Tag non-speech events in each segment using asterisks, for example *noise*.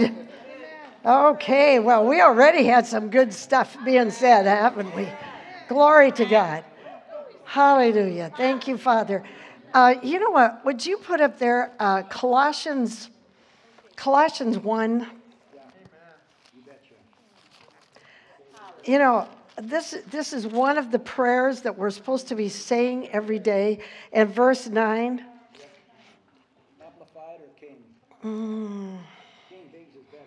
Amen. Okay, well, we already had some good stuff being said, haven't we? Glory to God. Hallelujah. Thank you, Father. Uh, you know what? Would you put up there uh, Colossians, Colossians 1? You know, this, this is one of the prayers that we're supposed to be saying every day. And verse 9. Amplified or King? Mm. King James is better,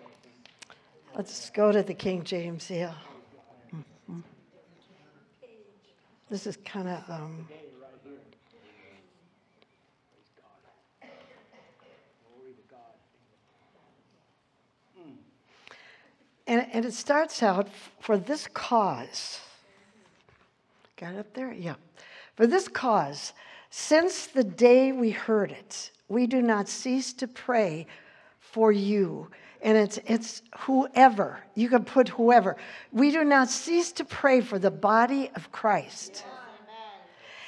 Let's go to the King James, yeah. Mm-hmm. This is kind of. Um, And, and it starts out for this cause. Got it up there? Yeah. For this cause, since the day we heard it, we do not cease to pray for you. And it's, it's whoever. You can put whoever. We do not cease to pray for the body of Christ.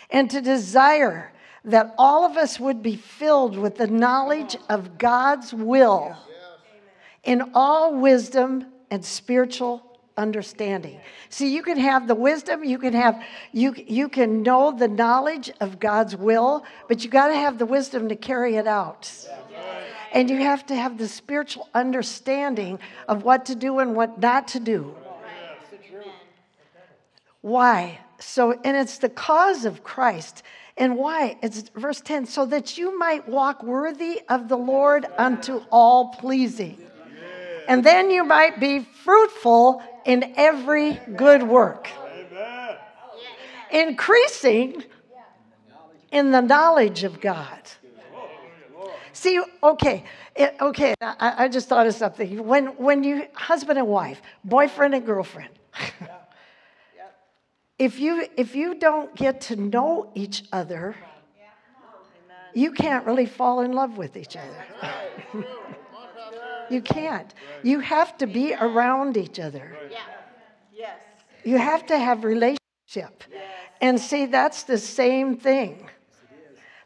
And to desire that all of us would be filled with the knowledge of God's will in all wisdom and spiritual understanding. See, you can have the wisdom, you can have you you can know the knowledge of God's will, but you got to have the wisdom to carry it out. And you have to have the spiritual understanding of what to do and what not to do. Why? So, and it's the cause of Christ. And why? It's verse 10 so that you might walk worthy of the Lord unto all pleasing and then you might be fruitful in every good work. Increasing in the knowledge of God. See, okay, it, okay, I, I, just thought of something. When, when you, husband and wife, boyfriend and girlfriend, *laughs* if, you, if you don't get to know each other, you can't really fall in love with each other. *laughs* You can't. You have to be around each other. Yeah. Yes. You have to have relationship. And see, that's the same thing.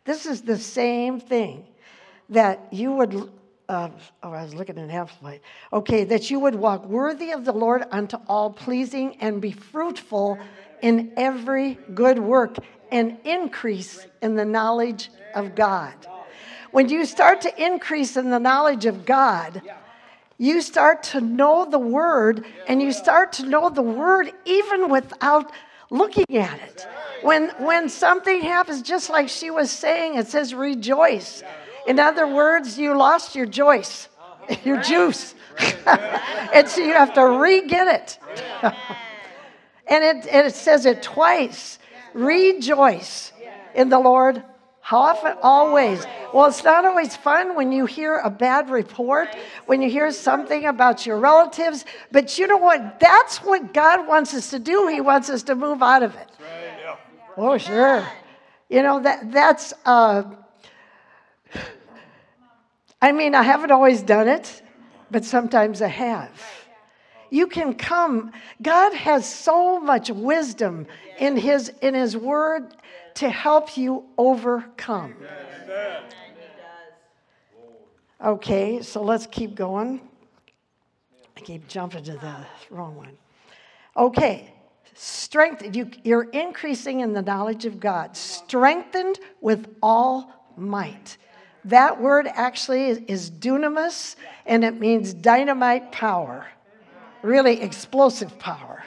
This is the same thing that you would. Uh, oh, I was looking at Amplified. Okay, that you would walk worthy of the Lord unto all pleasing and be fruitful in every good work and increase in the knowledge of God. When you start to increase in the knowledge of God, you start to know the word and you start to know the word even without looking at it. When, when something happens, just like she was saying, it says rejoice. In other words, you lost your joyce, your juice. *laughs* and so you have to re get it. and it, it says it twice rejoice in the Lord how often? Always. Well, it's not always fun when you hear a bad report, when you hear something about your relatives, but you know what? That's what God wants us to do. He wants us to move out of it. Oh, sure. You know, that that's, uh, I mean, I haven't always done it, but sometimes I have. You can come. God has so much wisdom in his in his word to help you overcome. Okay, so let's keep going. I keep jumping to the wrong one. Okay, strengthened. You, you're increasing in the knowledge of God, strengthened with all might. That word actually is, is dunamis, and it means dynamite power, really explosive power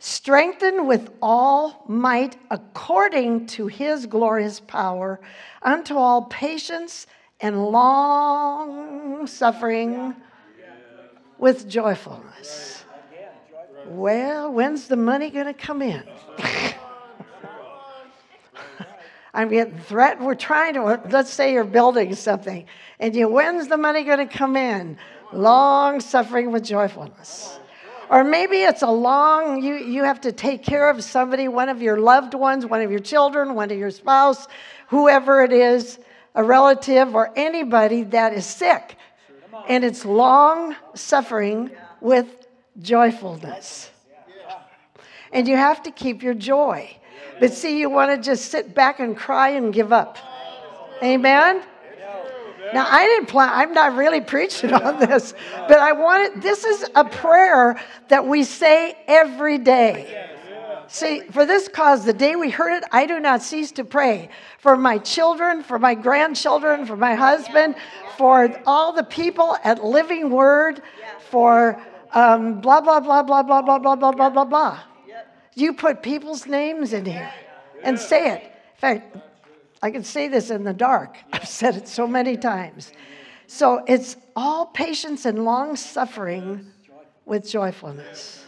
strengthened with all might according to his glorious power, unto all patience and long suffering with joyfulness. Well, when's the money going to come in? *laughs* I'm getting threatened. We're trying to, let's say you're building something, and you, when's the money going to come in? Long suffering with joyfulness. Or maybe it's a long, you, you have to take care of somebody, one of your loved ones, one of your children, one of your spouse, whoever it is, a relative, or anybody that is sick. And it's long suffering with joyfulness. And you have to keep your joy. But see, you want to just sit back and cry and give up. Amen? Now, I didn't plan, I'm not really preaching on this, but I wanted, this is a prayer that we say every day. See, for this cause, the day we heard it, I do not cease to pray for my children, for my grandchildren, for my husband, for all the people at Living Word, for um, blah, blah, blah, blah, blah, blah, blah, blah, blah, blah, blah. You put people's names in here and say it. In fact, I can say this in the dark. *laughs* I've said it so many times. So it's all patience and long suffering with joyfulness.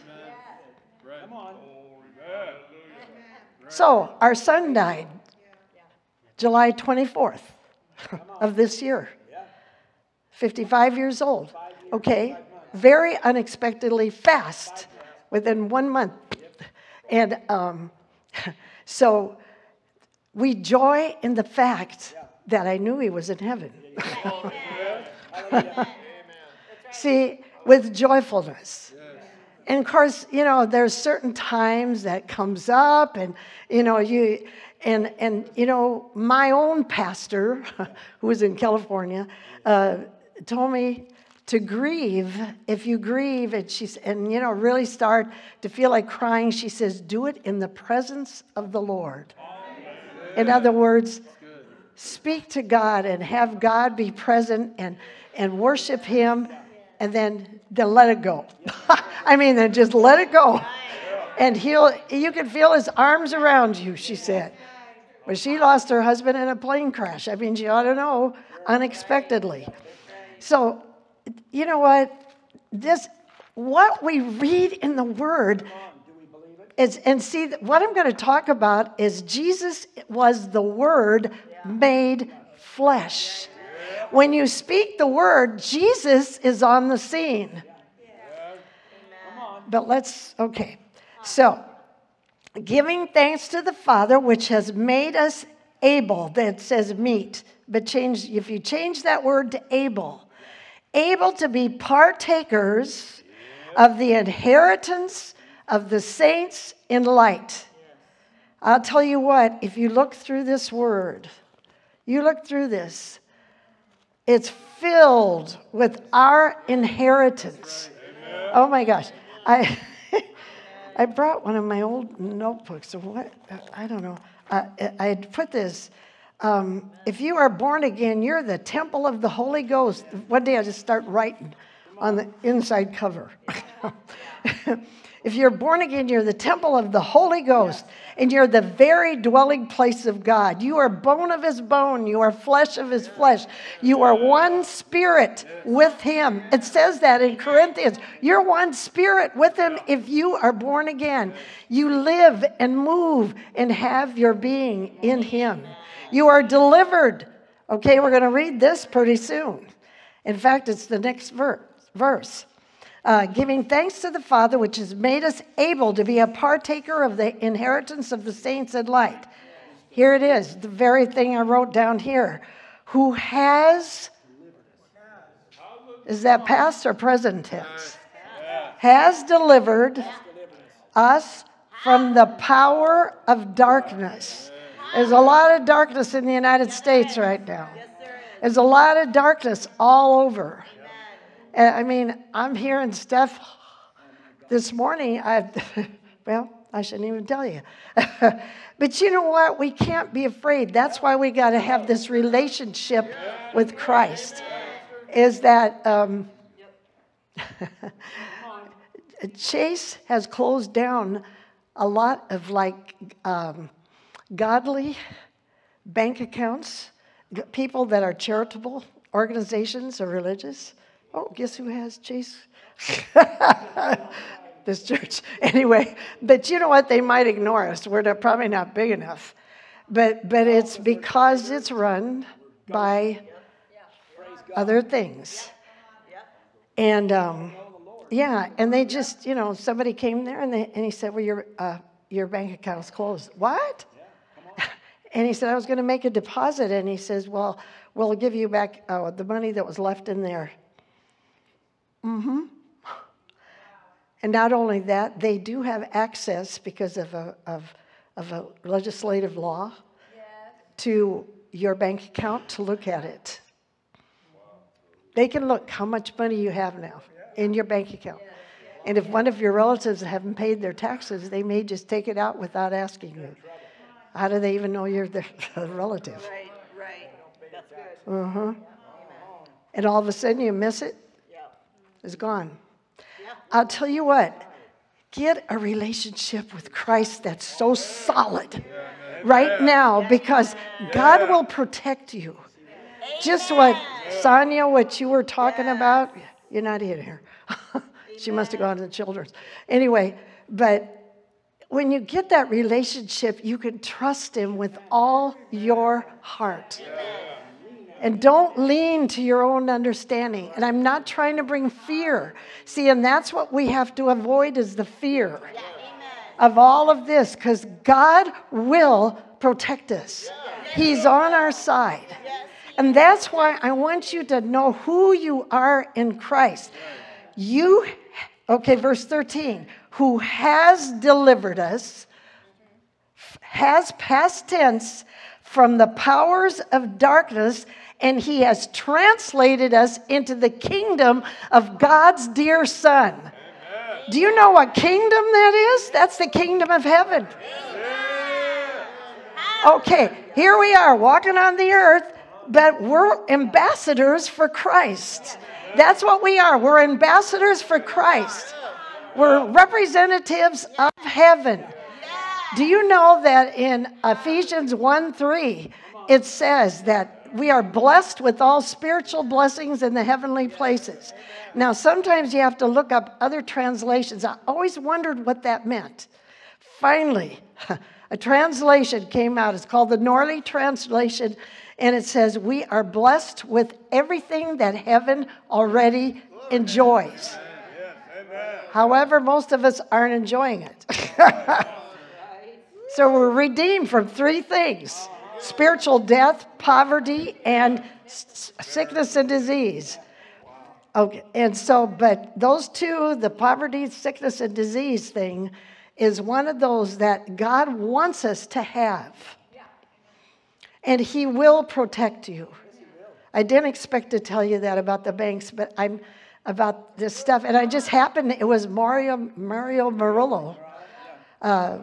So our son died July 24th *laughs* of this year. 55 years old. Okay, very unexpectedly fast within one month. And um, *laughs* so we joy in the fact that I knew he was in heaven. *laughs* See, with joyfulness. And of course, you know, there's certain times that comes up and you know, you and and you know, my own pastor, *laughs* who was in California, uh, told me to grieve. If you grieve, and she's and you know, really start to feel like crying, she says, do it in the presence of the Lord. In other words, speak to God and have God be present and, and worship Him and then, then let it go. *laughs* I mean, then just let it go. And he'll, you can feel his arms around you, she said. But she lost her husband in a plane crash. I mean, she ought to know unexpectedly. So, you know what? This, what we read in the Word is, and see, what I'm going to talk about is Jesus was the Word made flesh. When you speak the Word, Jesus is on the scene. But let's, okay. So, giving thanks to the Father, which has made us able, that says meet, but change, if you change that word to able, able to be partakers of the inheritance of the saints in light. I'll tell you what, if you look through this word, you look through this, it's filled with our inheritance. Oh my gosh. I, *laughs* I brought one of my old notebooks. What? I don't know. Uh, I had put this. Um, if you are born again, you're the temple of the Holy Ghost. One day I just start writing on the inside cover. *laughs* If you're born again, you're the temple of the Holy Ghost, and you're the very dwelling place of God. You are bone of his bone, you are flesh of his flesh. You are one spirit with him. It says that in Corinthians. You're one spirit with him if you are born again. You live and move and have your being in him. You are delivered. Okay, we're going to read this pretty soon. In fact, it's the next verse uh, giving thanks to the Father, which has made us able to be a partaker of the inheritance of the saints in light. Here it is, the very thing I wrote down here. Who has, is that past or present tense? Has delivered us from the power of darkness. There's a lot of darkness in the United States right now. Yes, There's a lot of darkness all over. And, I mean, I'm hearing stuff this morning. I, *laughs* well, I shouldn't even tell you. *laughs* but you know what? We can't be afraid. That's why we got to have this relationship with Christ. Is that um, *laughs* Chase has closed down a lot of like um, godly bank accounts, people that are charitable organizations or religious Oh, guess who has Chase? *laughs* this church. Anyway, but you know what? They might ignore us. We're probably not big enough. But, but it's because it's run by other things. And um, yeah, and they just, you know, somebody came there and, they, and he said, Well, your, uh, your bank account's closed. What? And he said, I was going to make a deposit. And he says, Well, we'll give you back uh, the money that was left in there. Mm-hmm. And not only that, they do have access because of a, of, of a legislative law yes. to your bank account to look at it. They can look how much money you have now in your bank account. And if one of your relatives haven't paid their taxes, they may just take it out without asking you. How do they even know you're their *laughs* relative? Right, right. That's good. Uh huh. And all of a sudden you miss it, Yeah. it's gone. I'll tell you what, get a relationship with Christ that's so solid right now because God will protect you. Just what, Sonia, what you were talking about, you're not in here. *laughs* she must have gone to the children's. Anyway, but when you get that relationship, you can trust Him with all your heart. And don't lean to your own understanding. And I'm not trying to bring fear. See, and that's what we have to avoid is the fear of all of this because God will protect us. He's on our side. And that's why I want you to know who you are in Christ. You, okay, verse 13, who has delivered us, has past tense from the powers of darkness, and he has translated us into the kingdom of God's dear Son. Do you know what kingdom that is? That's the kingdom of heaven. Okay, here we are walking on the earth, but we're ambassadors for Christ. That's what we are. We're ambassadors for Christ. We're representatives of heaven. Do you know that in Ephesians 1 3, it says that we are blessed with all spiritual blessings in the heavenly places? Now, sometimes you have to look up other translations. I always wondered what that meant. Finally, *laughs* a translation came out. It's called the Norley Translation, and it says, We are blessed with everything that heaven already enjoys. However, most of us aren't enjoying it. *laughs* so we're redeemed from three things spiritual death, poverty, and s- sickness and disease. Okay, and so, but those two, the poverty, sickness, and disease thing, is one of those that God wants us to have. And He will protect you. I didn't expect to tell you that about the banks, but I'm about this stuff. And I just happened, it was Mario, Mario Murillo. Uh,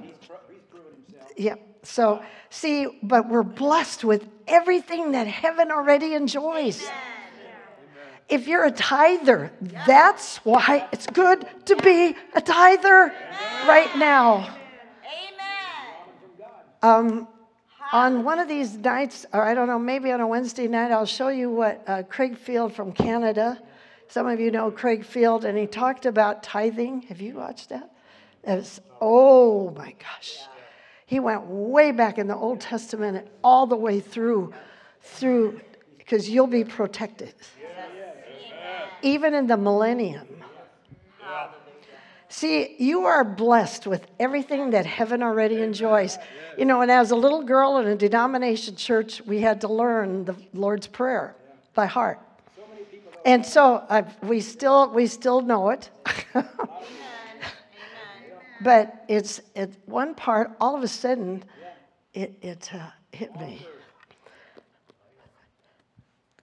yeah, so see, but we're blessed with everything that heaven already enjoys. If you're a tither, that's why it's good to be a tither right now. Um, on one of these nights, or I don't know, maybe on a Wednesday night, I'll show you what uh, Craig Field from Canada. Some of you know Craig Field, and he talked about tithing. Have you watched that? It's, oh my gosh. He went way back in the Old Testament all the way through, through, because you'll be protected. Even in the millennium. See, you are blessed with everything that heaven already enjoys. You know, and as a little girl in a denomination church, we had to learn the Lord's Prayer by heart. And so i we still we still know it. *laughs* but it's at one part, all of a sudden, it, it uh, hit me.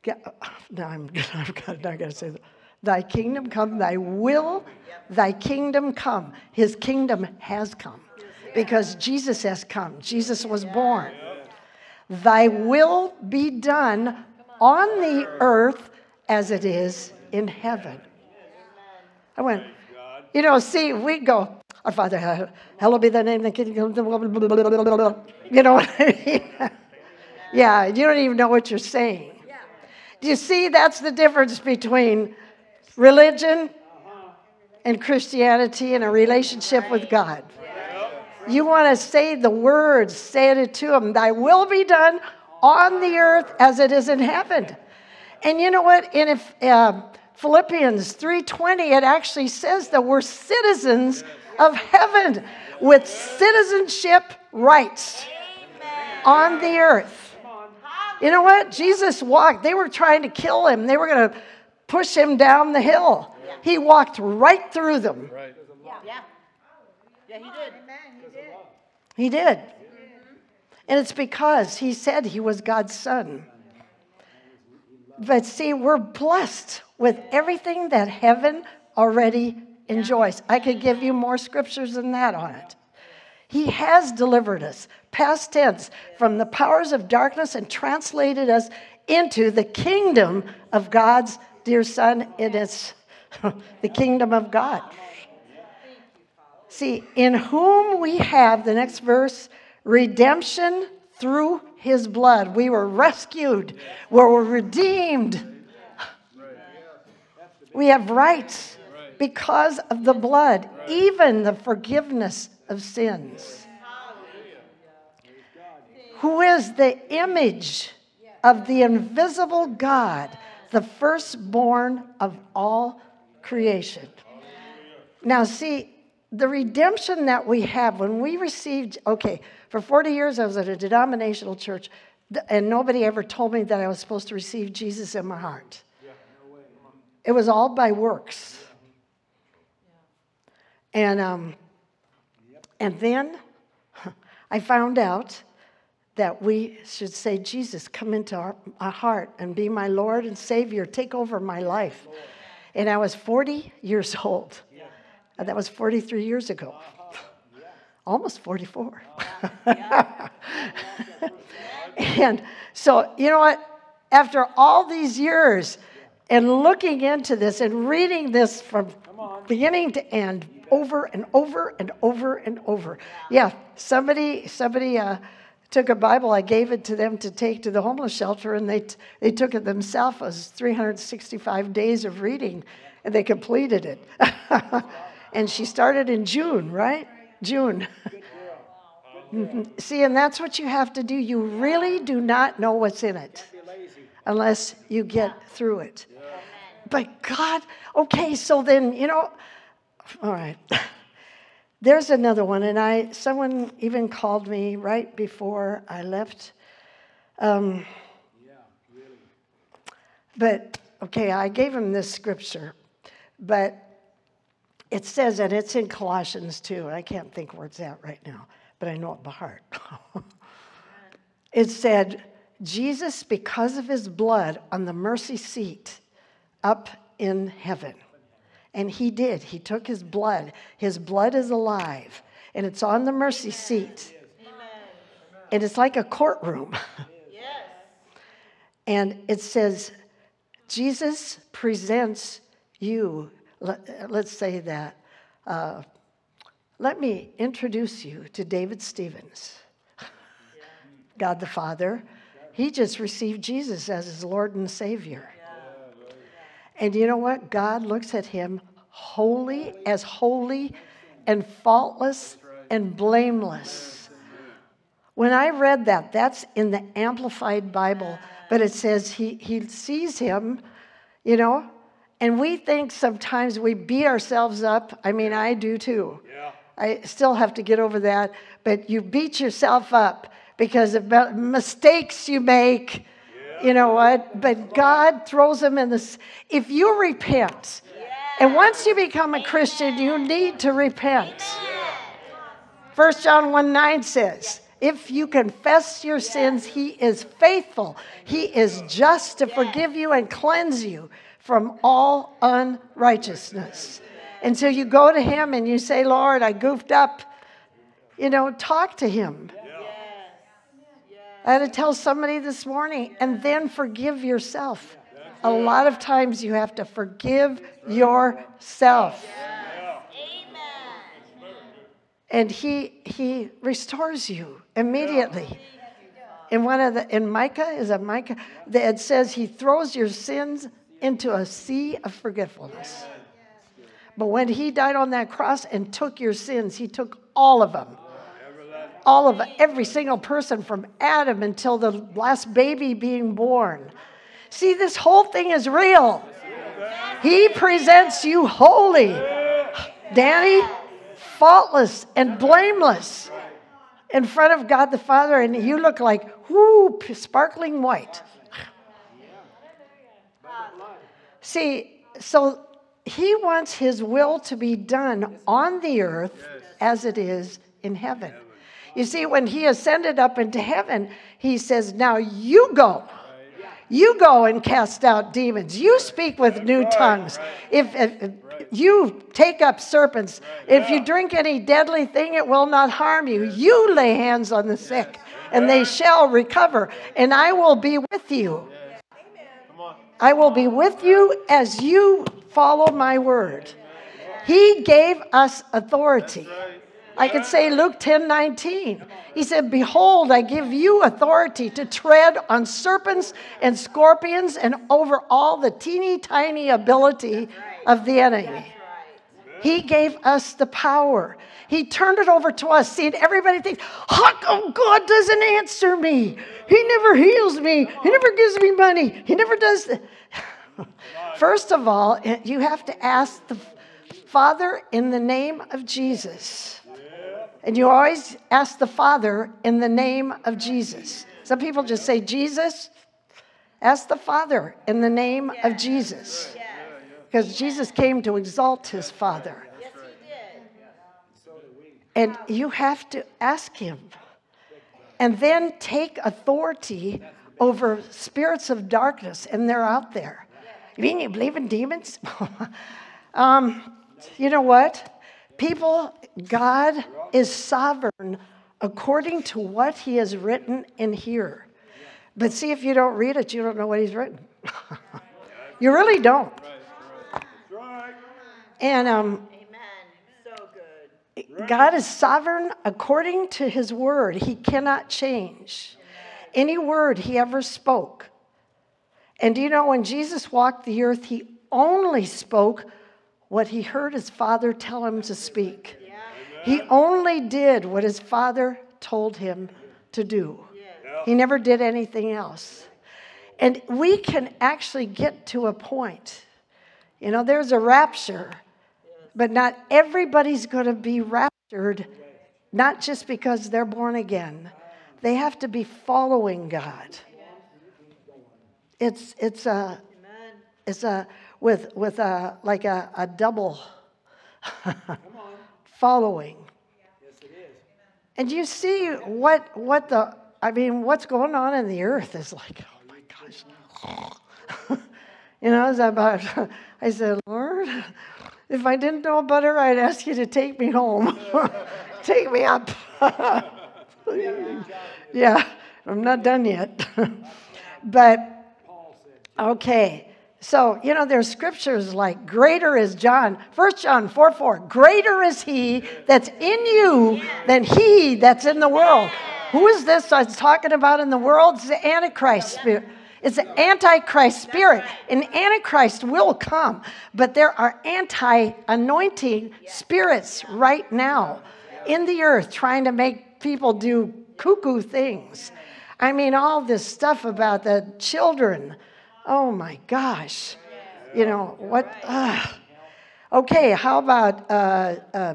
Get- Now I'm, I'm not going to say that. Thy kingdom come, thy will, thy kingdom come. His kingdom has come because Jesus has come. Jesus was born. Thy will be done on the earth as it is in heaven. I went, you know, see, we go, our Father, hallowed be thy name, the kingdom, you know what I mean? *laughs* yeah, you don't even know what you're saying. Do you see that's the difference between religion and Christianity and a relationship with God? You want to say the words, say it to him, thy will be done on the earth as it is in heaven. And you know what? In if, uh, Philippians 3:20, it actually says that we're citizens of heaven with citizenship rights on the earth. You know what? Jesus walked. They were trying to kill him. They were going to push him down the hill. He walked right through them. Yeah. Yeah, he did. He did. And it's because he said he was God's son. But see, we're blessed with everything that heaven already enjoys. I could give you more scriptures than that on it. He has delivered us, past tense, from the powers of darkness and translated us into the kingdom of God's dear Son. It is *laughs* the kingdom of God. See, in whom we have, the next verse, redemption through his blood. We were rescued, we were redeemed. We have rights because of the blood, even the forgiveness of sins. Who is the image of the invisible God, the firstborn of all creation. Now, see, the redemption that we have when we received, okay, for 40 years I was at a denominational church, and nobody ever told me that I was supposed to receive Jesus in my heart. It was all by works. And, um, and then *laughs* I found out that we should say, Jesus, come into our, our, heart and be my Lord and Savior. Take over my life. And I was 40 years *laughs* old. And that was 43 years ago. Almost 44. *laughs* and so, you know what? After all these years and looking into this and reading this from beginning to end, over and over and over and over. Yeah, somebody, somebody, uh, took a Bible. I gave it to them to take to the homeless shelter, and they, t- they took it themselves. It was 365 days of reading, and they completed it. *laughs* and she started in June, right? June. See, and that's what you have to do. You really do not know what's in it unless you get through it. But God, okay, so then, you know, all right. *laughs* There's another one, and I someone even called me right before I left. Um, but okay, I gave him this scripture, but it says, and it's in Colossians too. I can't think where it's at right now, but I know it by heart. *laughs* it said, Jesus, because of his blood on the mercy seat up in heaven, and he did. He took his blood. His blood is alive, and it's on the mercy seat. And it's like a courtroom. *laughs* and it says, Jesus presents you. Let, us say that. Uh, let me introduce you to David Stevens, God the Father. He just received Jesus as his Lord and Savior. And you know what? God looks at him holy as holy and faultless and blameless. When I read that, that's in the Amplified Bible, but it says he, he sees him, you know, and we think sometimes we beat ourselves up. I mean, I do too. Yeah. I still have to get over that, but you beat yourself up because of mistakes you make you know what? But God throws them in this. If you repent, and once you become a Christian, you need to repent. First John 1 9 says, if you confess your sins, he is faithful. He is just to forgive you and cleanse you from all unrighteousness. And so you go to him and you say, Lord, I goofed up. You know, talk to him. I had to tell somebody this morning, and then forgive yourself. A lot of times you have to forgive yourself. Amen. And he he restores you immediately. In one of the in Micah, is it Micah? that says he throws your sins into a sea of forgetfulness. But when he died on that cross and took your sins, he took all of them all of every single person from Adam until the last baby being born. See, this whole thing is real. He presents you holy, Danny, faultless and blameless in front of God the Father, and you look like, whoo, sparkling white. See, so he wants his will to be done on the earth as it is in heaven. You see, when he ascended up into heaven, he says, Now you go. You go and cast out demons. You speak with new tongues. If, if, you take up serpents, if you drink any deadly thing, it will not harm you. You lay hands on the sick, and they shall recover, and I will be with you. I will be with you as you follow my word. He gave us authority. I could say Luke 10 19. He said, Behold, I give you authority to tread on serpents and scorpions and over all the teeny tiny ability of the enemy. He gave us the power. He turned it over to us. See, everybody thinks, how oh, come God doesn't answer me? He never heals me. He never gives me money. He never does. *laughs* First of all, you have to ask the Father in the name of Jesus. And you always ask the Father in the name of Jesus. Some people just say, Jesus. Ask the Father in the name of Jesus. Because Jesus came to exalt his Father. And you have to ask him. And then take authority over spirits of darkness, and they're out there. You mean you believe in demons? *laughs* um, you know what? People, God is sovereign according to what He has written in here. But see, if you don't read it, you don't know what He's written. *laughs* you really don't. And um, God is sovereign according to His word. He cannot change any word He ever spoke. And do you know when Jesus walked the earth, He only spoke what He heard His Father tell Him to speak. He only did what His Father told Him to do. He never did anything else. And we can actually get to a point. You know, there's a rapture but not everybody's going to be raptured, not just because they're born again. They have to be following God. It's, it's a, it's a, with, with a, like a, a double *laughs* following. And you see what, what the, I mean, what's going on in the earth is like, oh my gosh. *laughs* you know, it's about, *laughs* I said, Lord, if I didn't know better, I'd ask you to take me home. *laughs* take me up. *laughs* yeah, I'm not done yet. *laughs* but, okay. So, you know, there's scriptures like, greater is John, 1 John 4 4, greater is he that's in you than he that's in the world. Who is this was talking about in the world? It's the Antichrist spirit. It's an antichrist spirit. An antichrist will come, but there are anti anointing spirits right now in the earth trying to make people do cuckoo things. I mean, all this stuff about the children. Oh my gosh. You know, what? Uh. Okay, how about uh, uh,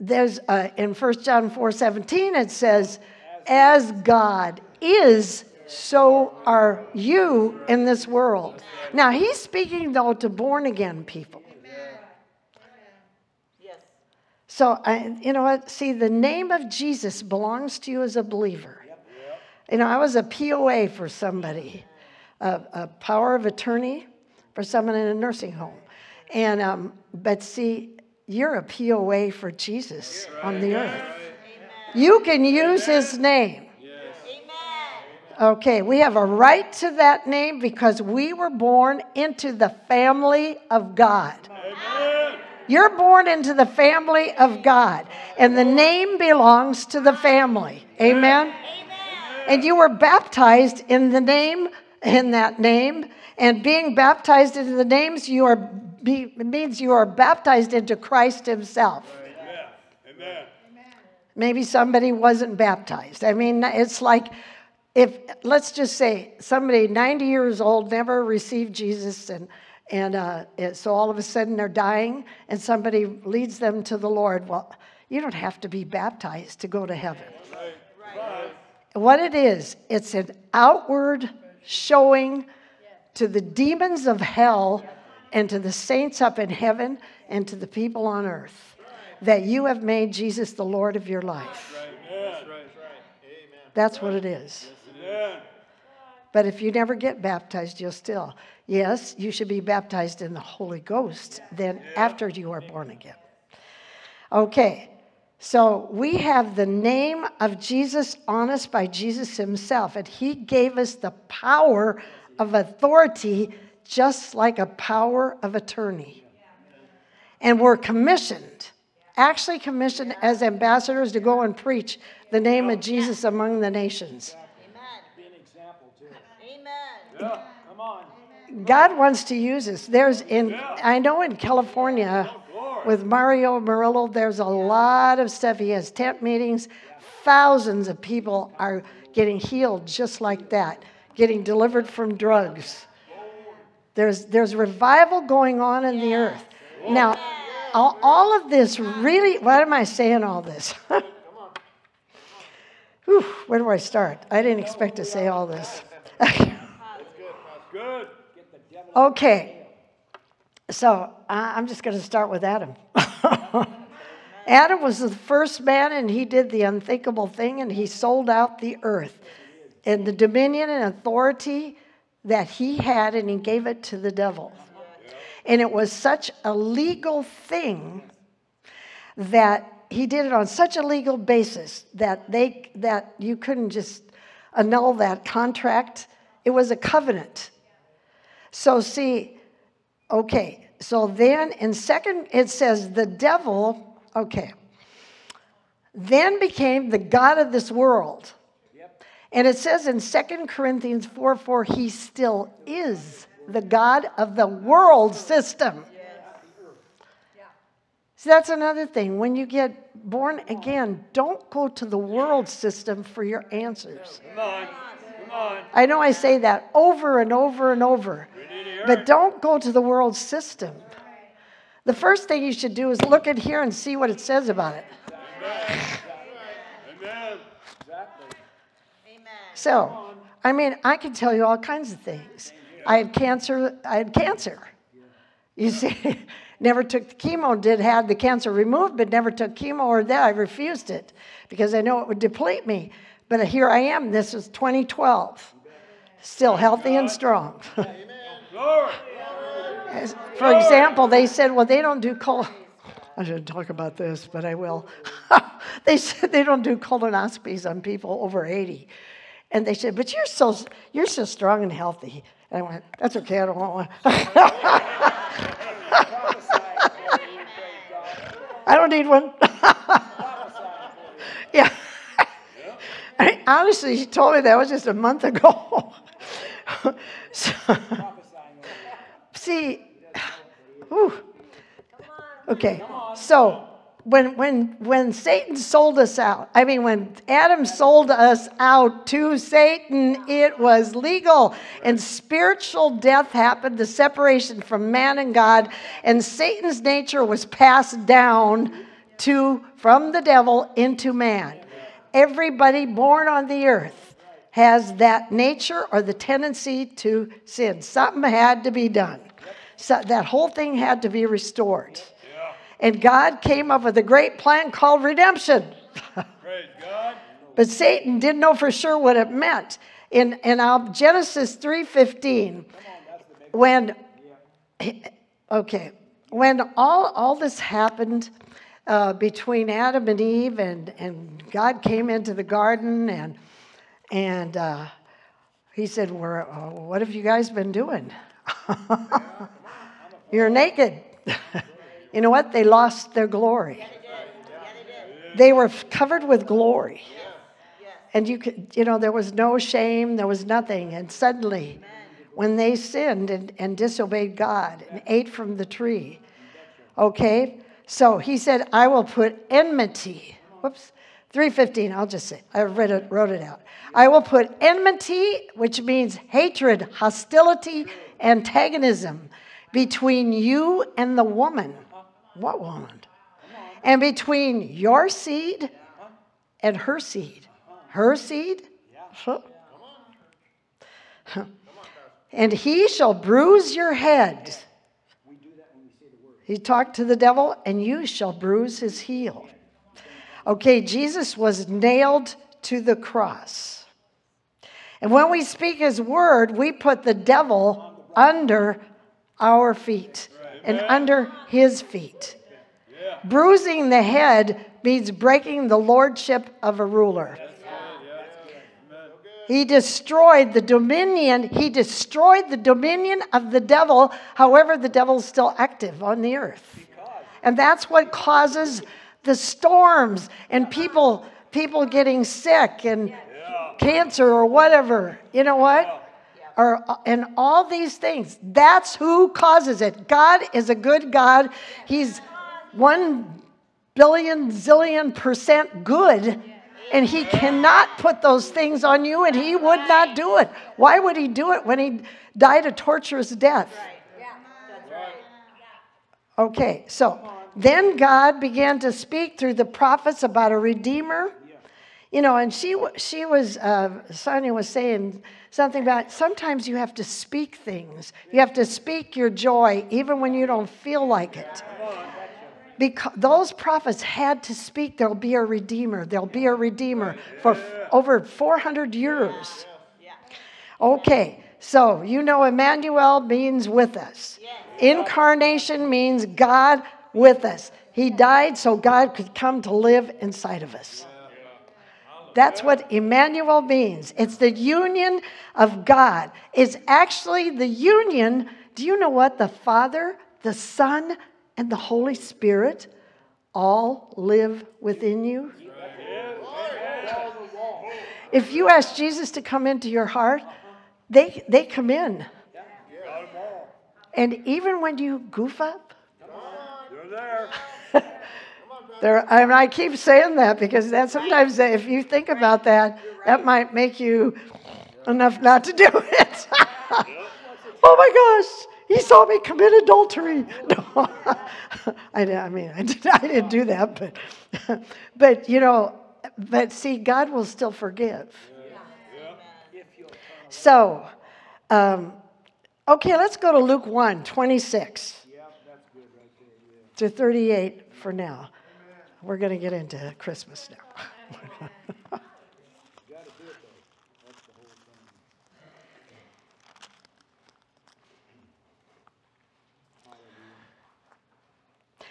there's uh, in 1 John 4 17, it says, as God is so are you in this world. Now, he's speaking, though, to born again people. Yes. So, I, you know what? See, the name of Jesus belongs to you as a believer. You know, I was a POA for somebody, a, a power of attorney for someone in a nursing home. And, um, but see, you're a POA for Jesus on the earth. You can use his name. Okay, we have a right to that name because we were born into the family of God. Amen. You're born into the family of God, and the name belongs to the family. Amen? Amen. And you were baptized in the name, in that name, and being baptized into the names, you are be, means you are baptized into Christ Himself. Amen. Maybe somebody wasn't baptized. I mean, it's like if let's just say somebody 90 years old never received Jesus and and uh, so all of a sudden they're dying and somebody leads them to the Lord. Well, you don't have to be baptized to go to heaven. Right. Right. What it is, it's an outward showing to the demons of hell and to the saints up in heaven and to the people on earth that you have made Jesus the Lord of your life. That's what it is. But if you never get baptized, you'll still. Yes, you should be baptized in the Holy Ghost then after you are born again. Okay, so we have the name of Jesus on us by Jesus himself, and he gave us the power of authority just like a power of attorney. And we're commissioned, actually commissioned as ambassadors to go and preach the name of Jesus among the nations. Be an example too. Amen. Yeah, come on. God wants to use us. There's in I know in California oh, with Mario Murillo, there's a lot of stuff. He has tent meetings. Thousands of people are getting healed just like that, getting delivered from drugs. There's there's revival going on in the earth. Now, all, all of this really. Why am I saying all this? *laughs* Whew, where do I start? I didn't expect to say all this. *laughs* *laughs* Okay, so I'm just going to start with Adam. *laughs* Adam was the first man, and he did the unthinkable thing, and he sold out the earth and the dominion and authority that he had, and he gave it to the devil. And it was such a legal thing that he did it on such a legal basis that they that you couldn't just annul that contract. It was a covenant. So see, okay. So then in second it says the devil, okay. Then became the god of this world. And it says in 2 Corinthians 4 4, he still is the God of the world system. See, that's another thing. When you get born again, don't go to the world system for your answers. Come on. Come on. I know I say that over and over and over, but don't go to the world system. The first thing you should do is look at here and see what it says about it. Amen. So, I mean, I can tell you all kinds of things. I had cancer. I had cancer. You see, *laughs* never took the chemo. Did had the cancer removed, but never took chemo or that. I refused it because I know it would deplete me. But here I am. This is 2012, still healthy and strong. *laughs* For example, they said, well, they don't do col. I shouldn't talk about this, but I will. *laughs* they said they don't do colonoscopies on people over 80. And they said, but you're so, you're so strong and healthy. And I went, that's okay, I don't want one. *laughs* I don't need one. yeah. I honestly, she told me that was just a month ago. *laughs* so, see, whew. okay, so when, when, when Satan sold us out, I mean, when Adam sold us out to Satan, it was legal. And spiritual death happened, the separation from man and God, and Satan's nature was passed down to from the devil into man. Everybody born on the earth has that nature or the tendency to sin. Something had to be done. So that whole thing had to be restored. And God came up with a great plan called redemption. *laughs* But Satan didn't know for sure what it meant. In, in uh, Genesis 3.15, when, okay, when all, all this happened uh, between Adam and Eve and, and God came into the garden and, and uh, he said, well, uh, what have you guys been doing? *laughs* You're naked. *laughs* you know what? They lost their glory. They were covered with glory. And you could, you know, there was no shame, there was nothing. And suddenly, when they sinned and, and disobeyed God and ate from the tree, okay? So he said, I will put enmity. Whoops. 315, I'll just say, I read it, wrote it out. I will put enmity, which means hatred, hostility, antagonism between you and the woman. What woman? And between your seed and her seed. Her seed? Huh. And he shall bruise your head. He talked to the devil, and you shall bruise his heel. Okay, Jesus was nailed to the cross. And when we speak his word, we put the devil under our feet and under his feet. Bruising the head means breaking the lordship of a ruler. He destroyed the dominion. He destroyed the dominion of the devil. However, the devil's still active on the earth. And that's what causes the storms and people people getting sick and cancer or whatever. You know what? Or, and all these things. That's who causes it. God is a good God. He's one billion zillion percent good and he cannot put those things on you and he would not do it. Why would he do it when he died a torturous death? Okay so then god began to speak through the prophets about a redeemer. You know and she she was uh, sonia was saying something about sometimes you have to speak things. You have to speak your joy even when you don't feel like it because those prophets had to speak there'll be a redeemer there'll be a redeemer for f- over 400 years okay so you know emmanuel means with us incarnation means god with us he died so god could come to live inside of us that's what Emmanuel means. It's the union of God. It's actually the union. Do you know what? The Father, the Son, and the Holy Spirit all live within you. If you ask Jesus to come into your heart, they, they come in. And even when you goof up, there. *laughs* there, and I keep saying that because that sometimes if you think about that, that might make you enough not to do it. *laughs* oh my gosh, he saw me commit adultery. *laughs* No, I, I mean, I, did, I didn't do that, but, *laughs* but you know, but see, God will still forgive. So, um, okay, let's go to Luke 1 26 to 38 for now. We're going to get into Christmas now. *laughs*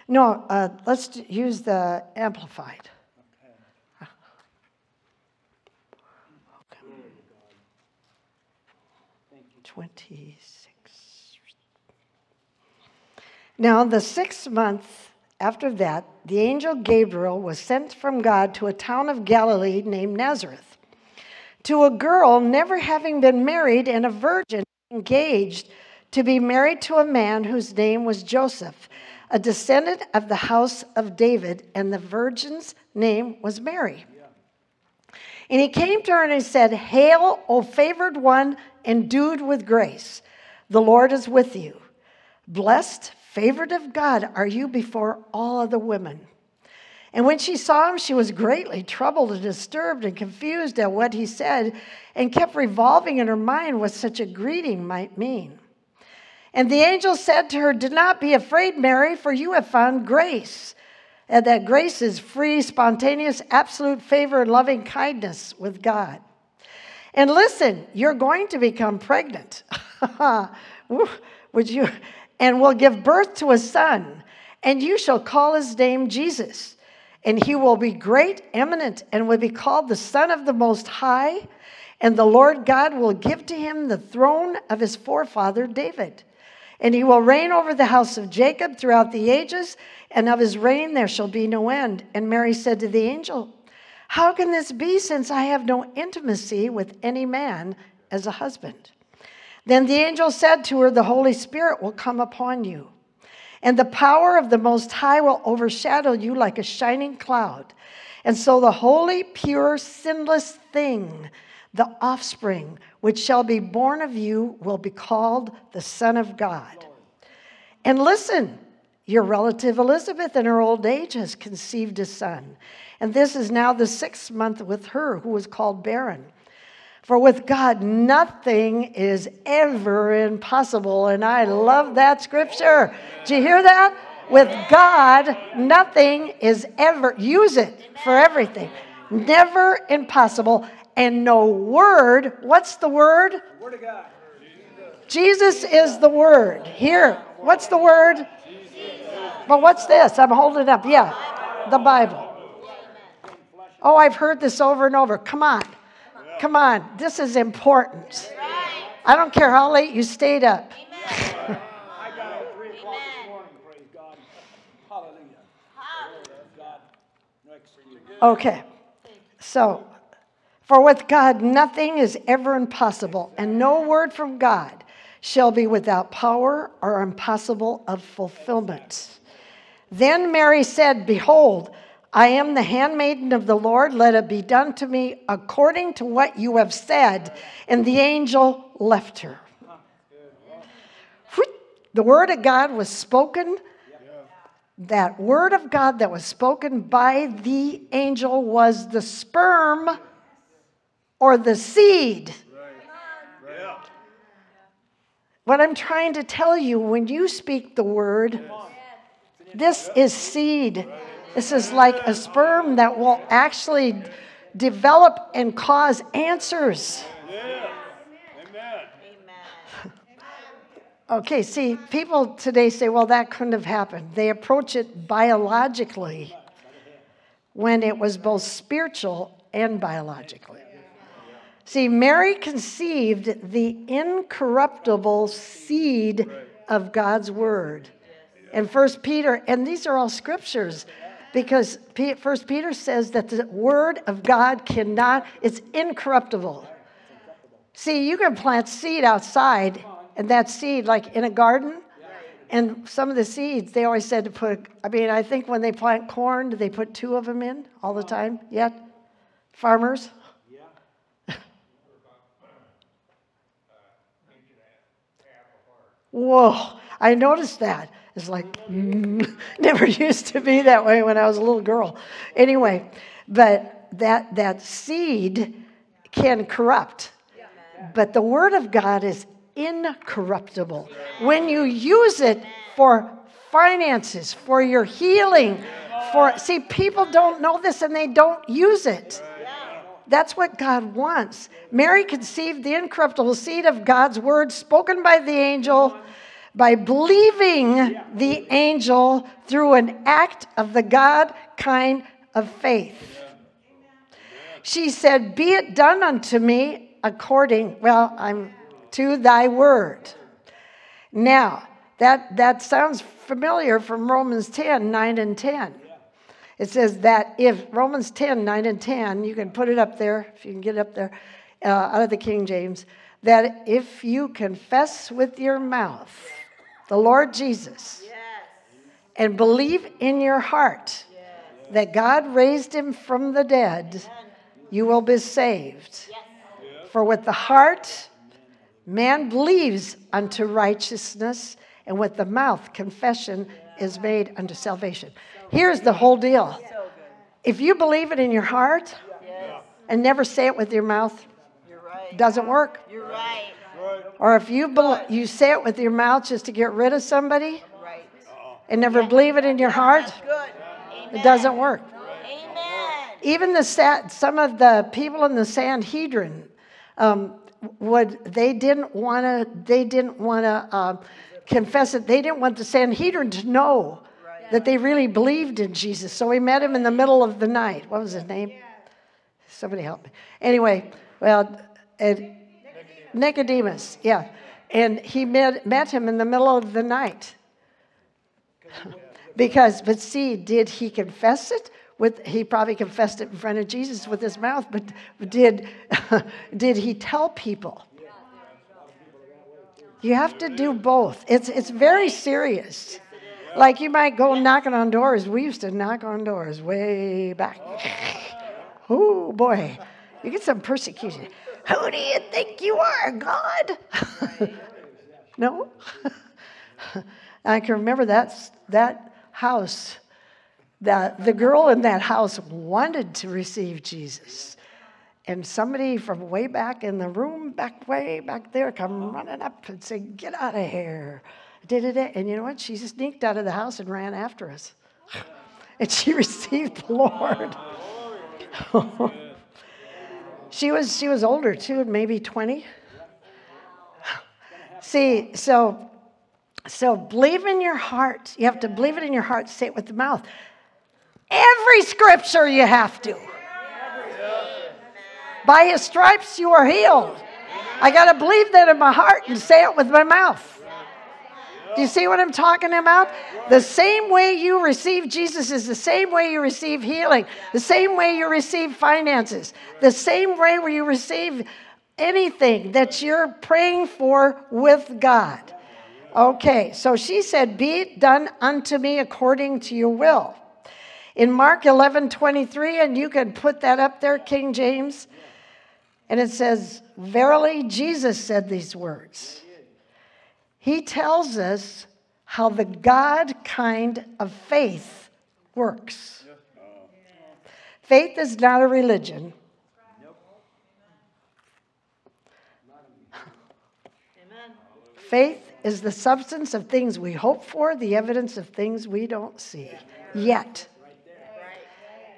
no, uh, let's use the Amplified. 26. Now, the sixth month after that, the angel Gabriel was sent from God to a town of Galilee named Nazareth, to a girl never having been married and a virgin engaged to be married to a man whose name was Joseph, a descendant of the house of David, and the virgin's name was Mary. And he came to her and he said, Hail, O favored one, endued with grace. The Lord is with you. Blessed, favored of God, are you before all other women. And when she saw him, she was greatly troubled and disturbed and confused at what he said, and kept revolving in her mind what such a greeting might mean. And the angel said to her, Do not be afraid, Mary, for you have found grace. And that grace is free, spontaneous, absolute favor and loving kindness with God. And listen, you're going to become pregnant. *laughs* Would you? And will give birth to a son, and you shall call his name Jesus. And he will be great, eminent, and will be called the Son of the Most High. And the Lord God will give to him the throne of his forefather David. And he will reign over the house of Jacob throughout the ages, and of his reign there shall be no end. And Mary said to the angel, How can this be, since I have no intimacy with any man as a husband? Then the angel said to her, The Holy Spirit will come upon you, and the power of the Most High will overshadow you like a shining cloud. And so the holy, pure, sinless thing, the offspring which shall be born of you, will be called the Son of God. And listen, your relative Elizabeth in her old age has conceived a son. And this is now the sixth month with her, who was called barren. For with God, nothing is ever impossible. And I love that scripture. Did you hear that? With God, nothing is ever, use it for everything. Never impossible. And no word. What's the word? Word of God. Jesus is the word. Here, what's the word? But what's this? I'm holding it up. Yeah, the Bible. Oh, I've heard this over and over. Come on. Come on. This is important. I don't care how late you stayed up. I got out at three o'clock this *laughs* morning, praise God. Hallelujah. God, next to you. Okay. So, for with God nothing is ever impossible, and no word from God shall be without power or impossible of fulfillment. Then Mary said, Behold, I am the handmaiden of the Lord. Let it be done to me according to what you have said. And the angel left her. The word of God was spoken. That word of God that was spoken by the angel was the sperm or the seed. Yeah. What I'm trying to tell you, when you speak the word, this is seed. This is like a sperm that will actually develop and cause answers. Yeah. Okay, see, people today say, well, that couldn't have happened. They approach it biologically when it was both spiritual and biologically. See, Mary conceived the incorruptible seed of God's word. And First Peter, and these are all scriptures, because First Peter says that the word of God cannot, it's incorruptible. See, you can plant seed outside, and that seed, like in a garden, and some of the seeds, they always said to put, I mean, I think when they plant corn, do they put two of them in all the time yet? Farmers? Whoa, I noticed that. It's like, mm, *laughs* never used to be that way when I was a little girl. Anyway, but that, that seed can corrupt. But the Word of God is incorruptible. When you use it for finances, for your healing, for, see, people don't know this and they don't use it. That's what God wants. Mary conceived the incorruptible seed of God's word spoken by the angel by believing the angel through an act of the God kind of faith. She said, Be it done unto me according, well, I'm to thy word. Now, that, that sounds familiar from Romans 10 9 and 10. It says that if Romans 10 9 and 10, you can put it up there, if you can get it up there, uh, out of the King James, that if you confess with your mouth the Lord Jesus and believe in your heart that God raised him from the dead, you will be saved. For with the heart, man believes unto righteousness, and with the mouth, confession is made unto salvation. Here's the whole deal. If you believe it in your heart and never say it with your mouth, You're doesn't work. You're right. Or if you, bel you say it with your mouth just to get rid of somebody and never believe it in your heart, it doesn't work. Even the sa- some of the people in the Sanhedrin um, would they didn't want to they didn't want to um, confess it. They didn't want the Sanhedrin to know that they really believed in Jesus. So he met him in the middle of the night. What was his name? Somebody help me. Anyway, well, and Nicodemus, yeah, and he met met him in the middle of the night. *laughs* Because, but see, did he confess it? With he probably confessed it in front of Jesus with his mouth, but did *laughs* did he tell people? You have to do both. It's it's very serious. Like you might go knocking on doors. We used to knock on doors way back. *laughs* Oh boy, you get some persecution. Who do you think you are, God? *laughs* no. *laughs* I can remember that that house. That the girl in that house wanted to receive Jesus. And somebody from way back in the room, back way back there, come running up and say, Get out of here. Did it, and you know what? She sneaked out of the house and ran after us. *laughs* And she *laughs* received the Lord. *laughs* She was she was older too, maybe 20. *sighs* See, so so believe in your heart. You have to believe it in your heart, say it with the mouth. Every scripture you have to. By his stripes you are healed. I got to believe that in my heart and say it with my mouth. Do you see what I'm talking about? The same way you receive Jesus is the same way you receive healing, the same way you receive finances, the same way where you receive anything that you're praying for with God. Okay, so she said, Be it done unto me according to your will. In Mark 11 23, and you can put that up there, King James, and it says, Verily, Jesus said these words. He tells us how the God kind of faith works. Faith is not a religion. Faith is the substance of things we hope for, the evidence of things we don't see yet.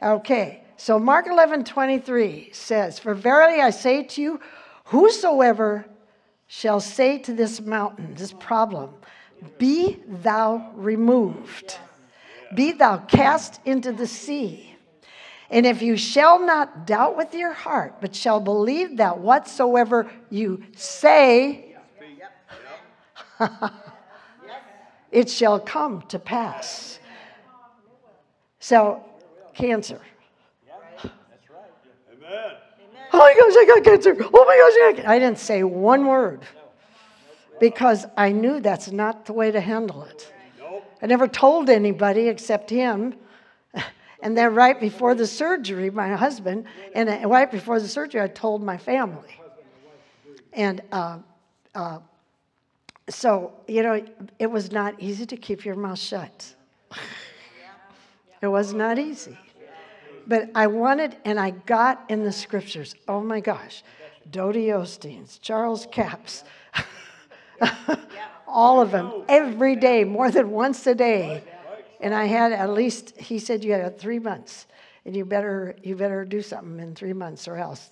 Okay, so Mark 11 23 says, For verily I say to you, whosoever shall say to this mountain, this problem, Be thou removed, be thou cast into the sea. And if you shall not doubt with your heart, but shall believe that whatsoever you say, *laughs* it shall come to pass. So, cancer. Oh my gosh, I got cancer. Oh my gosh, I, got... I didn't say one word because I knew that's not the way to handle it. I never told anybody except him. And then right before the surgery, my husband, and right before the surgery, I told my family. And uh, uh, so, you know, it was not easy to keep your mouth shut. it was not easy. But I wanted, and I got in the scriptures. Oh my gosh, Dodie Osteen's, Charles Capps, *laughs* all of them, every day, more than once a day. And I had at least, he said, you had three months. And you better, you better do something in three months or else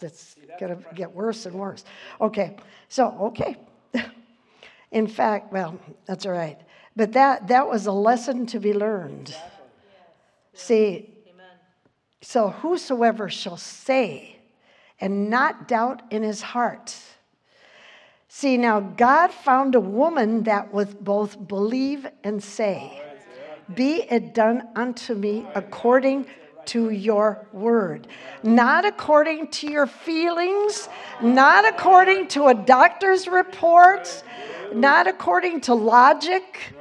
going to get worse and worse. Okay, so, okay. *laughs* in fact, well, that's all right. But that, that was a lesson to be learned. See, so whosoever shall say and not doubt in his heart. See, now God found a woman that would both believe and say. Be it done unto me according to your word. Not according to your feelings, not according to a doctor's report, not according to logic,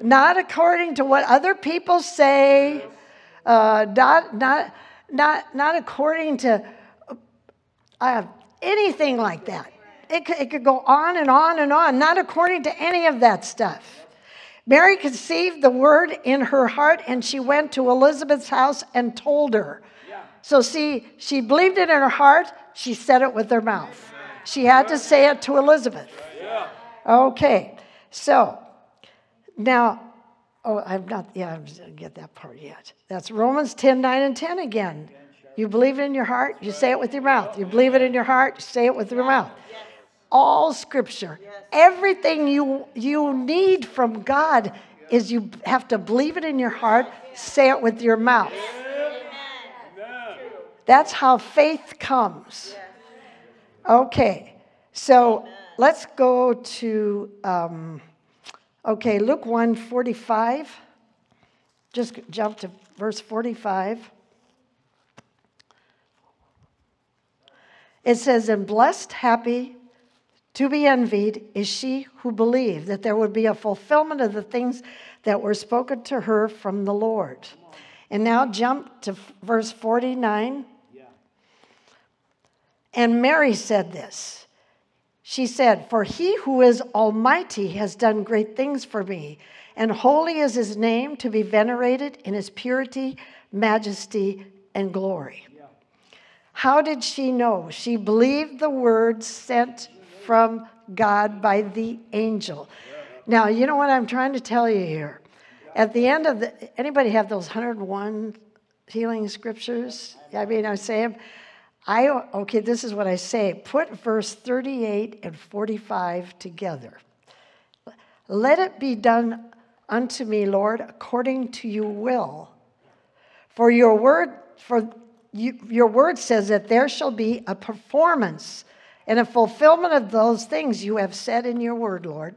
not according to what other people say, uh, not, not, not, not according to uh, anything like that. It could, it could go on and on and on, not according to any of that stuff. Mary conceived the word in her heart, and she went to Elizabeth's house and told her. Yeah. So, see, she believed it in her heart, she said it with her mouth. She had to say it to Elizabeth. Yeah. Okay, so now, oh, I'm not, yeah, I didn't get that part yet. That's Romans 10 9 and 10 again. You believe it in your heart, you say it with your mouth. You believe it in your heart, you say it with your mouth all scripture. Everything you, you need from God is you have to believe it in your heart, say it with your mouth. That's how faith comes. Okay, so let's go to, um, okay, Luke 1 45. Just jump to verse 45. It says, And blessed, happy, to be envied is she who believed that there would be a fulfillment of the things that were spoken to her from the Lord. And now jump to verse 49. Yeah. And Mary said this. She said, For he who is almighty has done great things for me, and holy is his name to be venerated in his purity, majesty, and glory. How did she know? She believed the words sent from God by the angel. Now, you know what I'm trying to tell you here? At the end of the, anybody have those 101 healing scriptures? I mean, I say them. I, okay, this is what I say. Put verse 38 and 45 together. Let it be done unto me, Lord, according to your will. For your word, for you, your word says that there shall be a performance and a fulfillment of those things you have said in your word, Lord.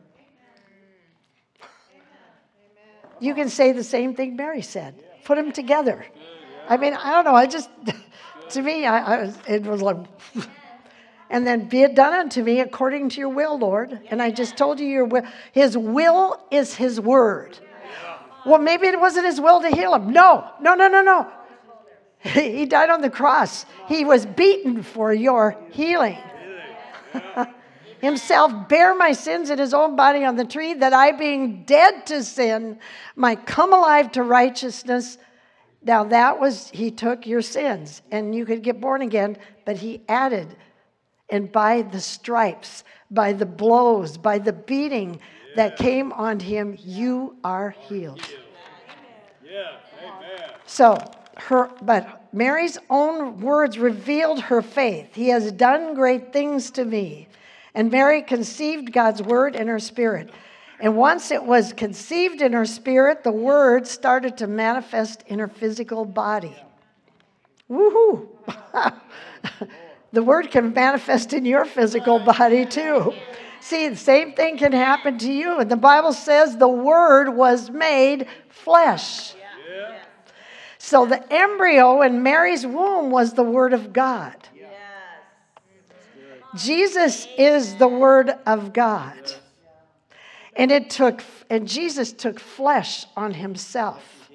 You can say the same thing Mary said. Put them together. I mean, I don't know. I just, *laughs* to me, I, I was, it was like, *laughs* and then be it done unto me according to your will, Lord. And I just told you your will. His will is his word. Well, maybe it wasn't his will to heal him. No, no, no, no, no. He died on the cross. He was beaten for your healing. *laughs* Himself bare my sins in his own body on the tree, that I, being dead to sin, might come alive to righteousness. Now, that was, he took your sins, and you could get born again, but he added, and by the stripes, by the blows, by the beating that came on him, you are healed. Yeah. Amen. So, her, but Mary's own words revealed her faith. He has done great things to me. And Mary conceived God's word in her spirit. And once it was conceived in her spirit, the word started to manifest in her physical body. Woohoo! *laughs* the word can manifest in your physical body too. See, the same thing can happen to you. And the Bible says the word was made flesh. So the embryo in Mary's womb was the Word of God. Jesus is the Word of God. And it took and Jesus took flesh on himself.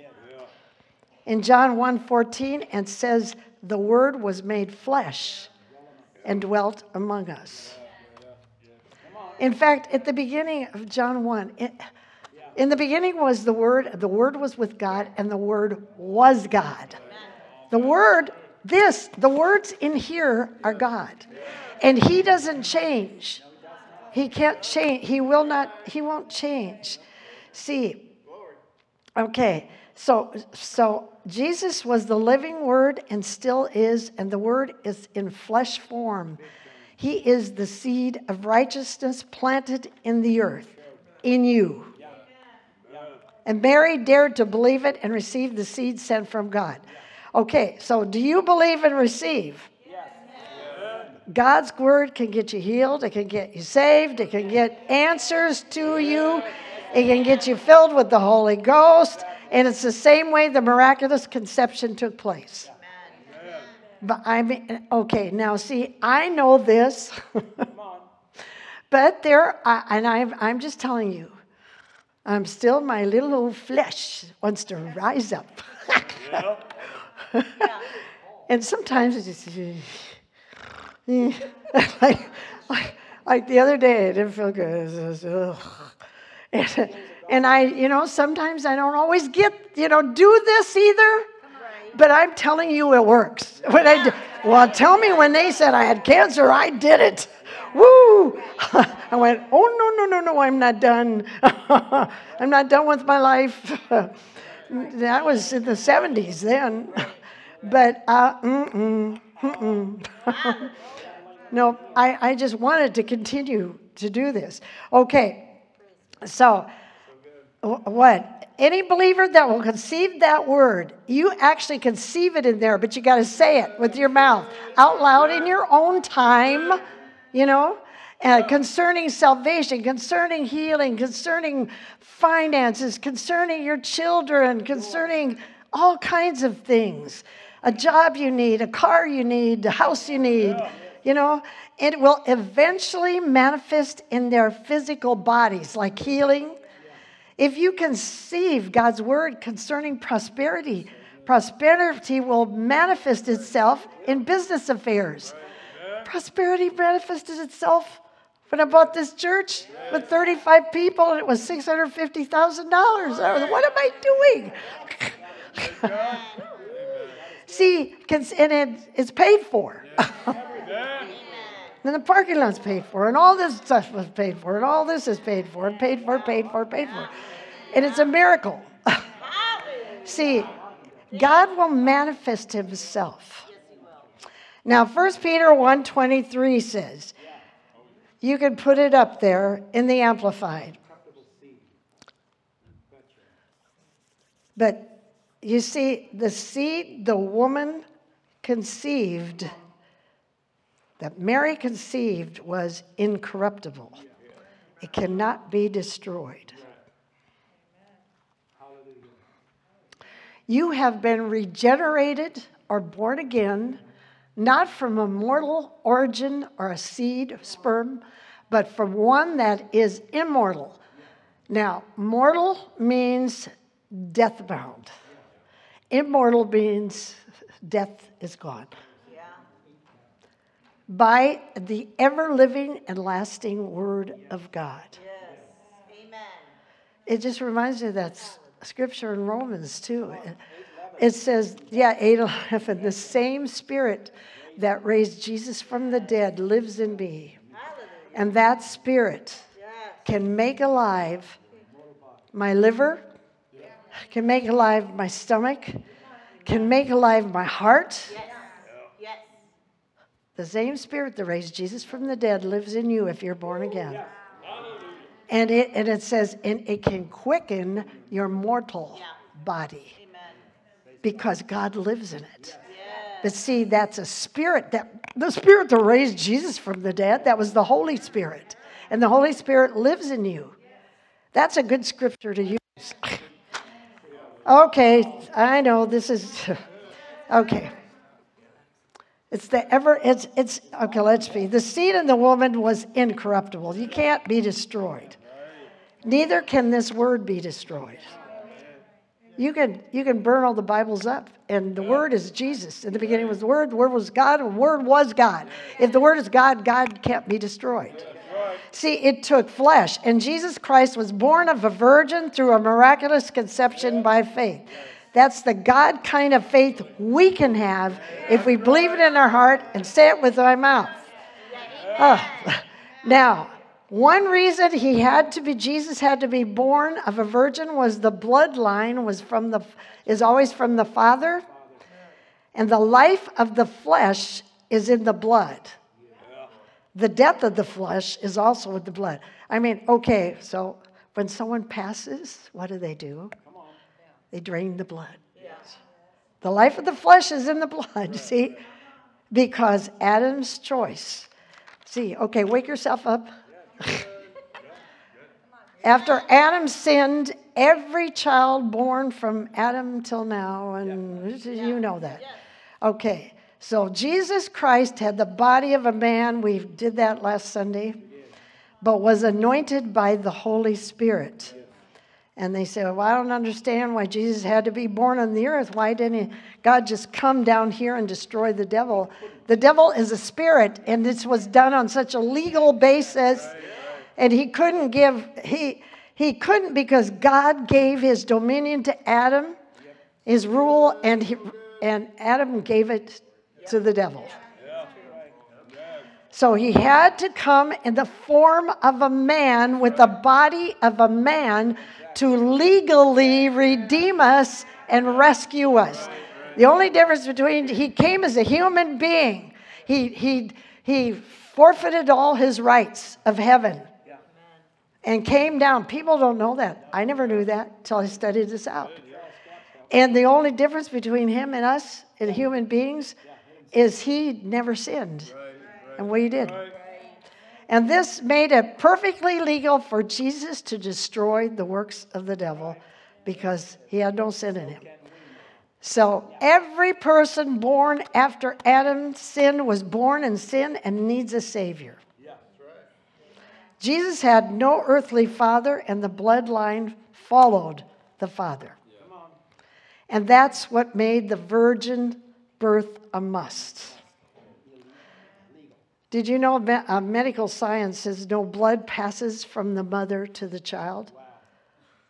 In John 1:14 and says the word was made flesh and dwelt among us. In fact, at the beginning of John 1, it, in the beginning was the Word, the Word was with God, and the Word was God. The Word, this, the words in here are God. And He doesn't change. He can't change. He will not, He won't change. See, okay, so so Jesus was the living word and still is, and the word is in flesh form. He is the seed of righteousness planted in the earth, in you. And Mary dared to believe it and receive the seed sent from God. Okay, so do you believe and receive? God's word can get you healed, it can get you saved, it can get answers to you, it can get you filled with the Holy Ghost, and it's the same way the miraculous conception took place. But I mean, okay, now see, I know this, *laughs* but there, I, and I'm, I'm just telling you, I'm still, my little old flesh wants to rise up. *laughs* and sometimes it's just, like, *laughs* like, like the other day, I didn't feel good. It. And, and I, you know, sometimes I don't always get, you know, do this either. But I'm telling you, it works. When I well, tell me when they said I had cancer, I did it. Woo! *laughs* I went, oh, no, no, no, no, I'm not done. *laughs* I'm not done with my life. that was in the 70s then. But, uh, mm-mm. *laughs* no, I, I just wanted to continue to do this. Okay, so what? Any believer that will conceive that word, you actually conceive it in there, but you got to say it with your mouth out loud in your own time, you know, uh, concerning salvation, concerning healing, concerning finances, concerning your children, concerning all kinds of things. A job you need, a car you need, a house you need, you know, it will eventually manifest in their physical bodies, like healing if you conceive God's word concerning prosperity, prosperity will manifest itself in business affairs. Prosperity manifested itself when I bought this church with 35 people and it was $650,000. What am I doing? See, and it, it's paid for. And the parking lot's paid for, and all this stuff was paid for, and all this is paid for, and paid for, paid for, paid for. And it's a miracle. *laughs* See, God will manifest Himself. Now 1 Peter 1:23 says, you can put it up there in the amplified. But you see, the seed the woman conceived, that Mary conceived, was incorruptible. It cannot be destroyed. You have been regenerated or born again, not from a mortal origin or a seed, sperm, but from one that is immortal. Now, mortal means death bound, immortal means death is gone. Yeah. By the ever living and lasting Word of God. Yes. Amen. It just reminds me of that scripture in Romans too. It- It says, yeah, 8 11, the same spirit that raised Jesus from the dead lives in me. And that spirit can make alive my liver, can make alive my stomach, can make alive my heart. Yes. Yes. The same spirit that raised Jesus from the dead lives in you if you're born again. And it, and it says, and it can quicken your mortal Yeah. body Amen. because God lives in it. Yes. But see, that's a spirit that the spirit that raised Jesus from the dead, that was the Holy Spirit. And the Holy Spirit lives in you. That's a good scripture to use. *laughs* okay, I know this is *laughs* okay. It's the ever it's it's okay, let's be. The seed of the woman was incorruptible. You can't be destroyed. Neither can this word be destroyed. You can you can burn all the Bibles up, and the Word is Jesus. In the beginning was the Word, the Word was God, the Word was God. If the Word is God, God can't be destroyed. See, it took flesh, and Jesus Christ was born of a virgin through a miraculous conception by faith. That's the God kind of faith we can have if we believe it in our heart and say it with our mouth. Ah, now, one reason he had to be Jesus had to be born of a virgin was the bloodline was from the is always from the father and the life of the flesh is in the blood. The death of the flesh is also with the blood. I mean, okay, so when someone passes, what do they do? They drain the blood. The life of the flesh is in the blood, *laughs* see? Because Adam's choice. See, okay, wake yourself up. *laughs* After Adam sinned, every child born from Adam till now, and you know that. Okay, so Jesus Christ had the body of a man. We did that last Sunday, but was anointed by the Holy Spirit. And they say, Well, I don't understand why Jesus had to be born on the earth. Why didn't he, God just come down here and destroy the devil? The devil is a spirit, and this was done on such a legal basis. And he couldn't give, he, he couldn't because God gave his dominion to Adam, his rule, and, he, and Adam gave it to the devil. So he had to come in the form of a man with the body of a man to legally redeem us and rescue us. The only difference between he came as a human being. He he he forfeited all his rights of heaven and came down. People don't know that. I never knew that until I studied this out. And the only difference between him and us and human beings is he never sinned. And we did. And this made it perfectly legal for Jesus to destroy the works of the devil because he had no sin in him. So every person born after Adam's sin was born in sin and needs a savior. Jesus had no earthly father, and the bloodline followed the father. And that's what made the virgin birth a must. Did you know uh, medical science says no blood passes from the mother to the child?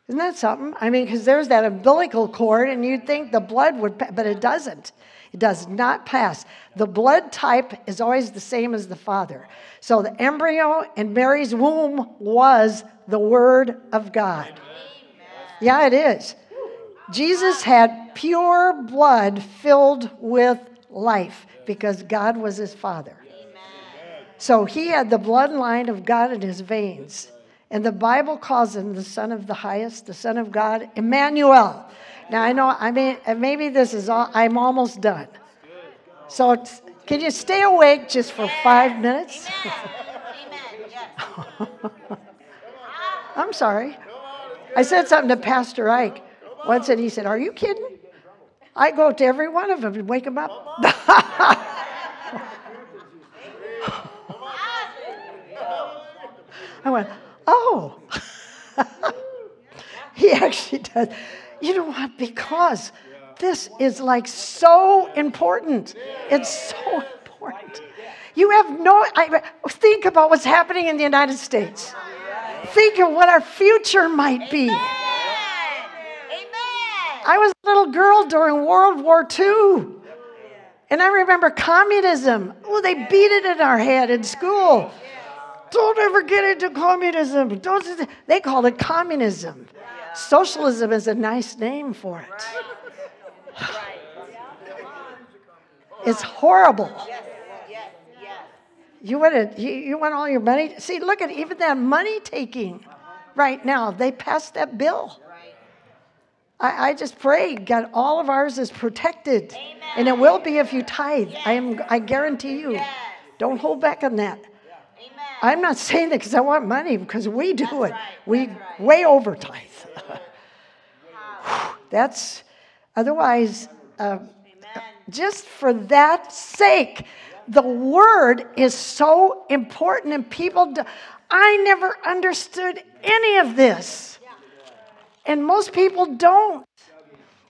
Isn't that something? I mean, because there's that umbilical cord, and you'd think the blood would, pa- but it doesn't. It does not pass. The blood type is always the same as the father. So the embryo in Mary's womb was the Word of God. Yeah, it is. Jesus had pure blood filled with life because God was his father. So he had the bloodline of God in his veins. And the Bible calls him the Son of the Highest, the Son of God, Emmanuel. Now I know, I mean, maybe this is all, I'm almost done. So it's, can you stay awake just for five minutes? *laughs* I'm sorry. I said something to Pastor Ike once, and he said, Are you kidding? I go to every one of them and wake them up. *laughs* I went, Oh. *laughs* he actually does. You know what? Because this is like so important. It's so important. You have no, I, think about what's happening in the United States. Think of what our future might be. I was a little girl during World War II. And I remember communism. Oh, they beat it in our head in school. Don't ever get into communism. Don't, they called it communism. Socialism is a nice name for it. It's horrible. You want you, you want all your money? See, look at even that money taking right now. They passed that bill. I, I just pray, God, all of ours is protected. And it will be if you tithe. I am I guarantee you. Don't hold back on that. Amen. I'm not saying that because I want money, because we do it. right, We right. way over tithe. *laughs* That's otherwise, uh, just for that sake, the word is so important, and people. Do, I never understood any of this, and most people don't.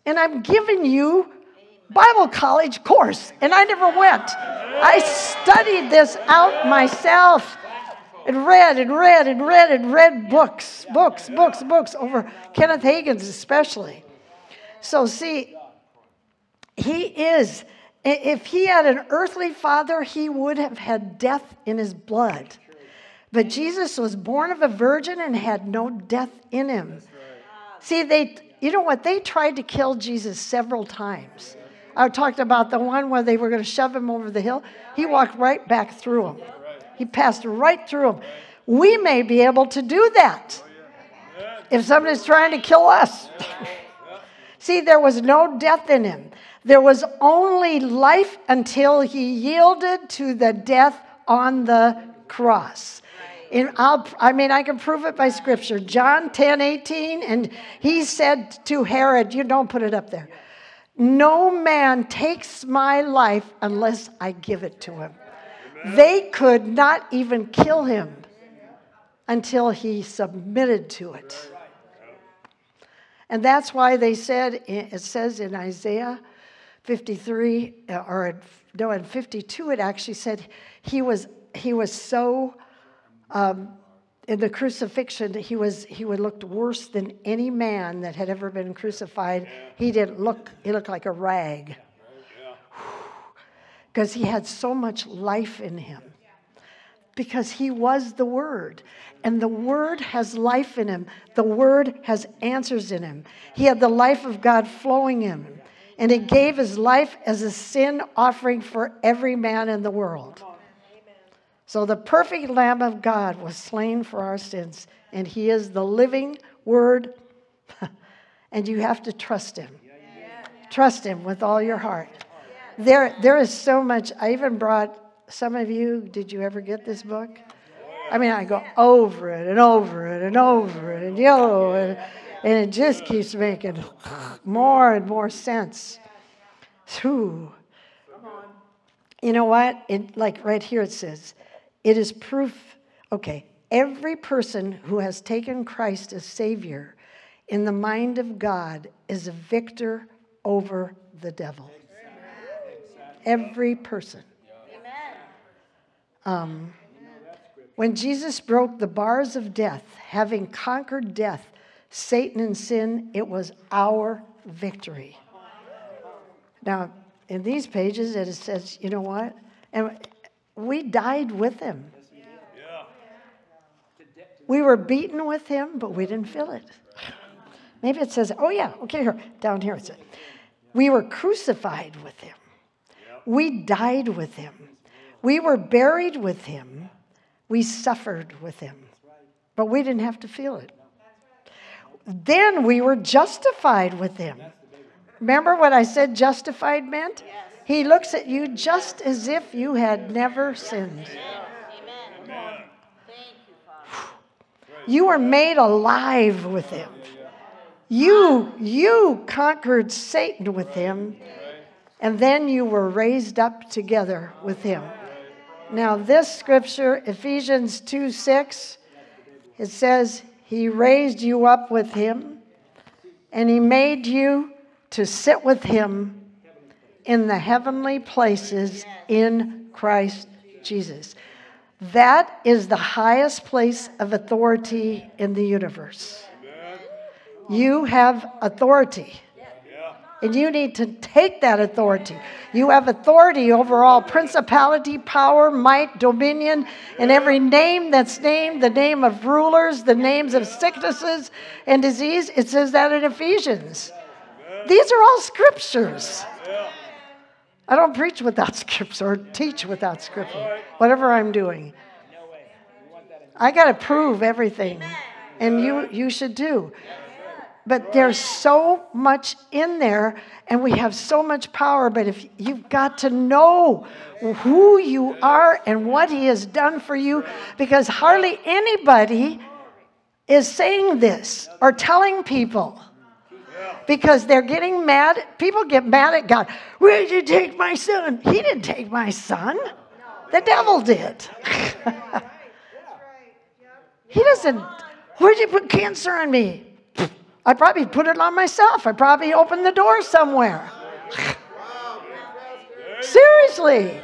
And I'm giving you Bible college course, and I never went. I studied this out myself and read and read and read and read books, books, books, books over Kenneth Hagin's especially. So see, he is. If he had an earthly father, he would have had death in his blood. But Jesus was born of a virgin and had no death in him. See, they, you know what? They tried to kill Jesus several times. I talked about the one where they were going to shove him over the hill. He walked right back through him. He passed right through him. We may be able to do that if somebody's trying to kill us. *laughs* See, there was no death in him. There was only life until he yielded to the death on the cross. And I'll, I mean, I can prove it by scripture. John 10 18, and he said to Herod, You don't put it up there. No man takes my life unless I give it to him. They could not even kill him until he submitted to it. And that's why they said, it says in Isaiah 53, uh, or no, in 52, it actually said he was, he was so, um, in the crucifixion, he, was, he would looked worse than any man that had ever been crucified. He didn't look, he looked like a rag. Because he had so much life in him because he was the Word. And the Word has life in him, the Word has answers in him. He had the life of God flowing in him. And he gave his life as a sin offering for every man in the world. So the perfect Lamb of God was slain for our sins, and he is the living Word. *laughs* and you have to trust him. Trust him with all your heart. There, there is so much. I even brought some of you. Did you ever get this book? I mean, I go over it and over it and over it and yellow, and, and it just keeps making *laughs* more and more sense. Whew. You know what? It, like right here it says, it is proof. Okay, every person who has taken Christ as Savior in the mind of God is a victor over the devil. Every person. Um, when Jesus broke the bars of death, having conquered death, Satan, and sin, it was our victory. Now, in these pages, it says, you know what? And we died with him. We were beaten with him, but we didn't feel it. Maybe it says, oh, yeah, okay, here, down here it says, we were crucified with him. We died with him. We were buried with him. We suffered with him. But we didn't have to feel it. Then we were justified with him. Remember what I said justified meant? He looks at you just as if you had never sinned. You were made alive with him. You you conquered Satan with him and then you were raised up together with him. Now this scripture Ephesians 2 6 it says he raised you up with him and he made you to sit with him in the heavenly places in Christ Jesus. That is the highest place of authority in the universe. You have authority. And you need to take that authority. You have authority over all principality, power, might, dominion, and every name that's named, the name of rulers, the names of sicknesses and disease. It says that in Ephesians. These are all scriptures. I don't preach without *laughs* scripture or teach without scripture, whatever I'm doing. I got to prove everything, and you, you should do. But there's so much in there, and we have so much power. But if you've got to know who you are and what He has done for you, because hardly anybody is saying this or telling people because they're getting mad. People get mad at God. Where did you take my son? He didn't take my son, the devil did. he doesn't. Where'd you put cancer on me? I probably put it on myself. I probably opened the door somewhere. Seriously.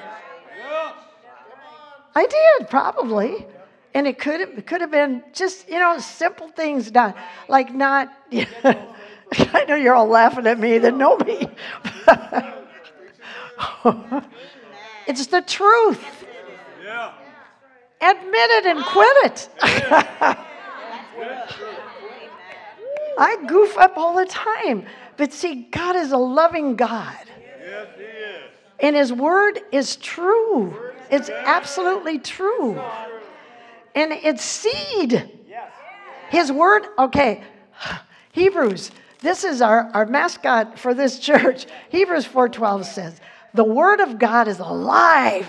I did, probably. And it could have, could have been just, you know, simple things done. Like not, *laughs* *laughs* I know you're all laughing at me that know me. *laughs* it's the truth. Yeah. Admit it and quit it. *laughs* I goof up all the time. But see, God is a loving God. Yes, he is. And His word is true. It's absolutely true. And it's seed. Yes. His word, okay, *sighs* Hebrews, this is our, our mascot for this church. *laughs* Hebrews 4.12 says, the word of God is alive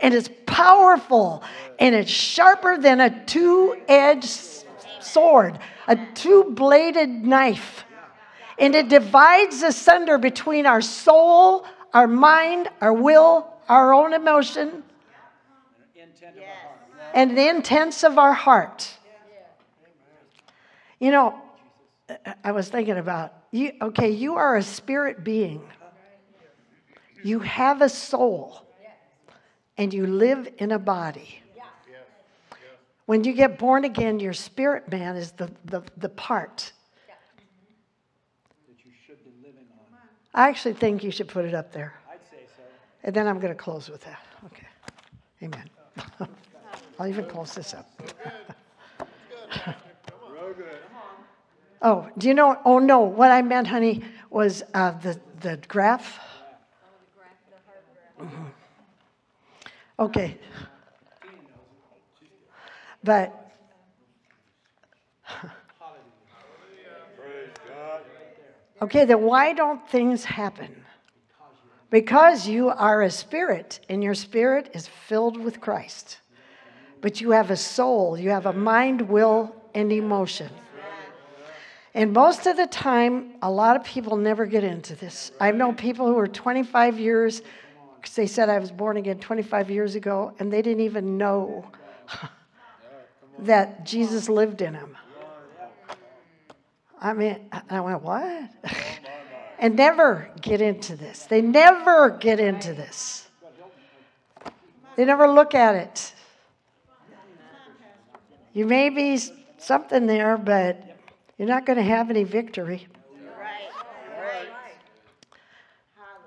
and it's powerful and it's sharper than a two-edged sword, a two-bladed knife. And it divides asunder between our soul, our mind, our will, our own emotion, and the intents of our heart. You know, I- I was thinking about you. Okay, you are a spirit being. You have a soul, and you live in a body. When you get born again, your spirit man is the, the, the part. That you should be living on. I actually think you should put it up there. I'd say so. And then I'm going to close with that. Okay. Amen. *laughs* I'll even close this up. Oh, do you know? Oh, no. What I meant, honey, was uh, the, the graph. Okay. But Okay, then why don't things happen? Because you are a spirit, and your spirit is filled with Christ. But you have a soul, you have a mind, will, and emotion. And most of the time, a lot of people never get into this. I know people who are 25 years, 'cause they said I was born again 25 years ago, and they didn't even know that Jesus lived in them. I mean, I went, what? *laughs* and never get into this. They never get into this. They never look at it. You may be something there, but you're not going to have any victory.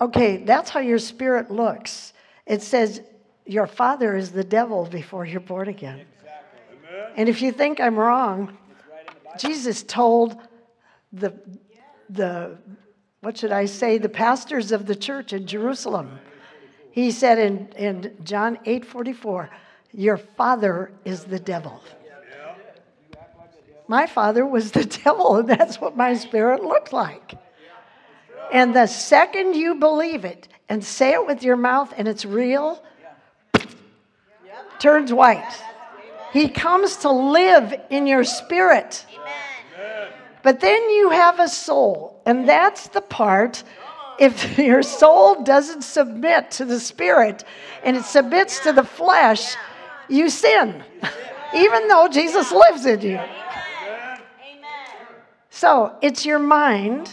Okay, that's how your spirit looks. It says your father is the devil before you're born again. And if you think I'm wrong, Jesus told the the what should I say the pastors of the church in Jerusalem. He said in, in John 8 44, Your father is the devil. My father was the *laughs* devil, and that's what my spirit looked like. And the second you believe it and say it with your mouth and it's real, turns white. He comes to live in your spirit. But then you have a soul, and that's the part. If *laughs* your soul doesn't submit to the spirit and it submits to the flesh, you sin, *laughs* even though Jesus lives in you. So it's your mind.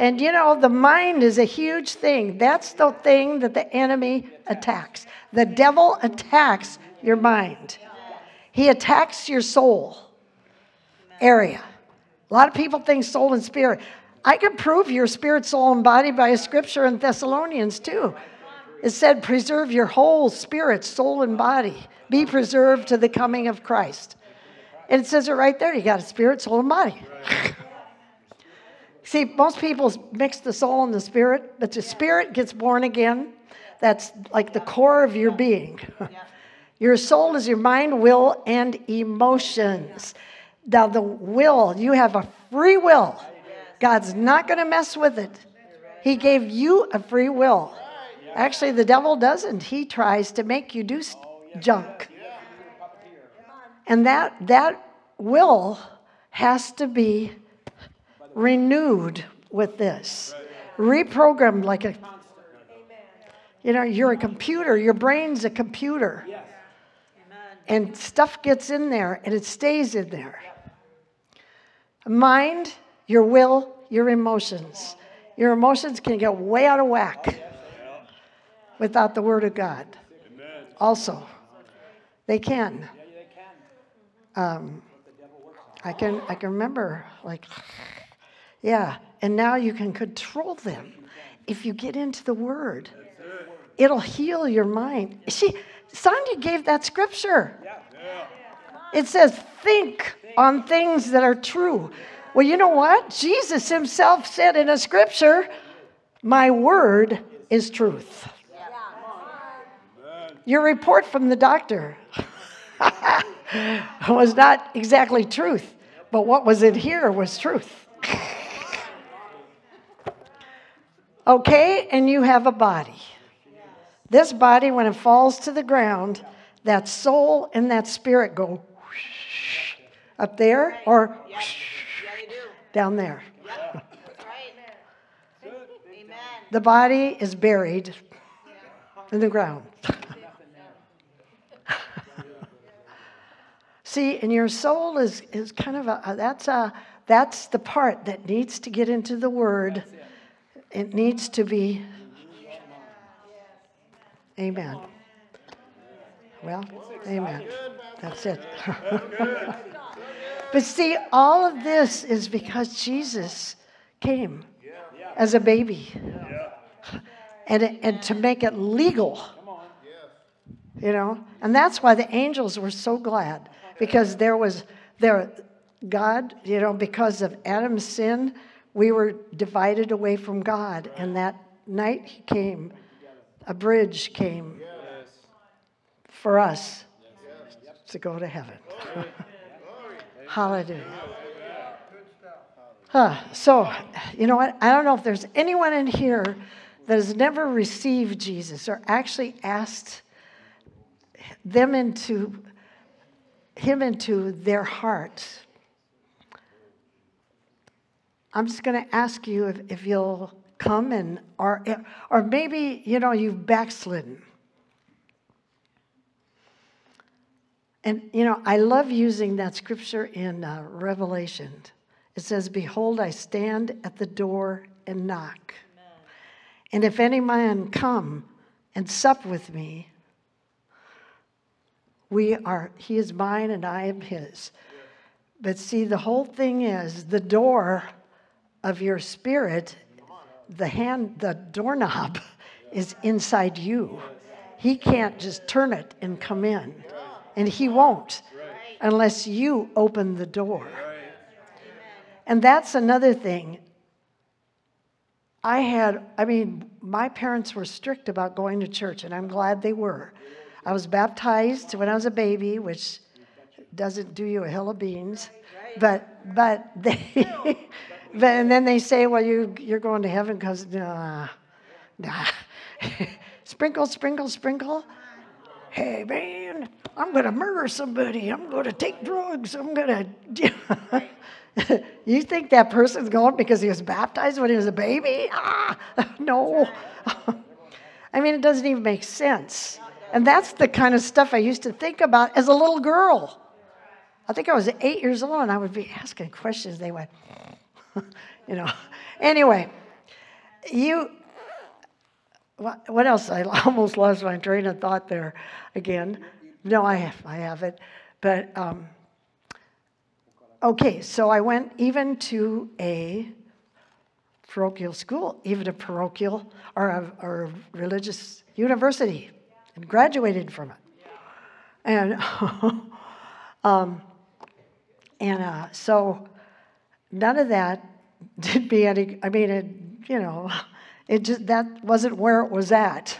And you know, the mind is a huge thing. That's the thing that the enemy attacks. The devil attacks your mind, he attacks your soul area. A lot of people think soul and spirit. I can prove your spirit, soul, and body by a scripture in Thessalonians too. It said, preserve your whole spirit, soul, and body. Be preserved to the coming of Christ. And it says it right there. You got a spirit, soul, and body. See, most people mix the soul and the spirit, but the spirit gets born again. That's like the core of your being. *laughs* your soul is your mind, will, and emotions. Now, the will, you have a free will. God's not going to mess with it. He gave you a free will. Actually, the devil doesn't. He tries to make you do junk. And that, that will has to be renewed with this, reprogrammed like a. You know, you're a computer, your brain's a computer. And stuff gets in there and it stays in there. Mind, your will, your emotions. Your emotions can get way out of whack without the Word of God. Also, they can. Um, I can I can remember like, *sighs* yeah, and now you can control them if you get into the Word. It'll heal your mind. See, Sonia gave that scripture. It says, think on things that are true. Well, you know what? Jesus himself said in a scripture, My word is truth. Your report from the doctor *laughs* *laughs* was not exactly truth, but what was in here was truth. *laughs* okay, and you have a body. This body, when it falls to the ground, that soul and that spirit go whoosh, up there or whoosh, down there. The body is buried in the ground. *laughs* See, and your soul is, is kind of a, that's a, that's the part that needs to get into the word. It needs to be. Amen. Well, amen. That's it. *laughs* but see, all of this is because Jesus came as a baby. And, and to make it legal. You know? And that's why the angels were so glad because there was there God, you know, because of Adam's sin, we were divided away from God. And that night he came, a bridge came for us to go to heaven. *laughs* Hallelujah. Huh. So, you know what? I don't know if there's anyone in here that has never received Jesus or actually asked them into him into their hearts. I'm just going to ask you if, if you'll come and or or maybe you know you've backslidden. And you know, I love using that scripture in uh, Revelation. It says, "Behold, I stand at the door and knock. And if any man come and sup with me, we are he is mine and I am his." But see, the whole thing is the door of your spirit, the hand, the doorknob *laughs* is inside you. He can't just turn it and come in. And he won't unless you open the door. And that's another thing. I had, I mean, my parents were strict about going to church, and I'm glad they were. I was baptized when I was a baby, which doesn't do you a hill of beans. But, but they, *laughs* but, and then they say, well, you, you're going to heaven because, nah, nah. *laughs* sprinkle, sprinkle, sprinkle. Hey, man, I'm going to murder somebody. I'm going to take drugs. I'm to. *laughs* you think that person's going because he was baptized when he was a baby? Ah, no. I mean, it doesn't even make sense. And that's the kind of stuff I used to think about as a little girl. I think I was eight years old and I would be asking questions. They went, *laughs* you know. Anyway, you, what, what else? I *laughs* almost lost my train of thought there again. No, I have, I have it. But, um, okay, so I went even to a parochial school, even a parochial or a, or a religious university, and graduated from it. And, *laughs* um, and uh, so none of that did me any, I mean, it, you know, it just, that wasn't where it was at.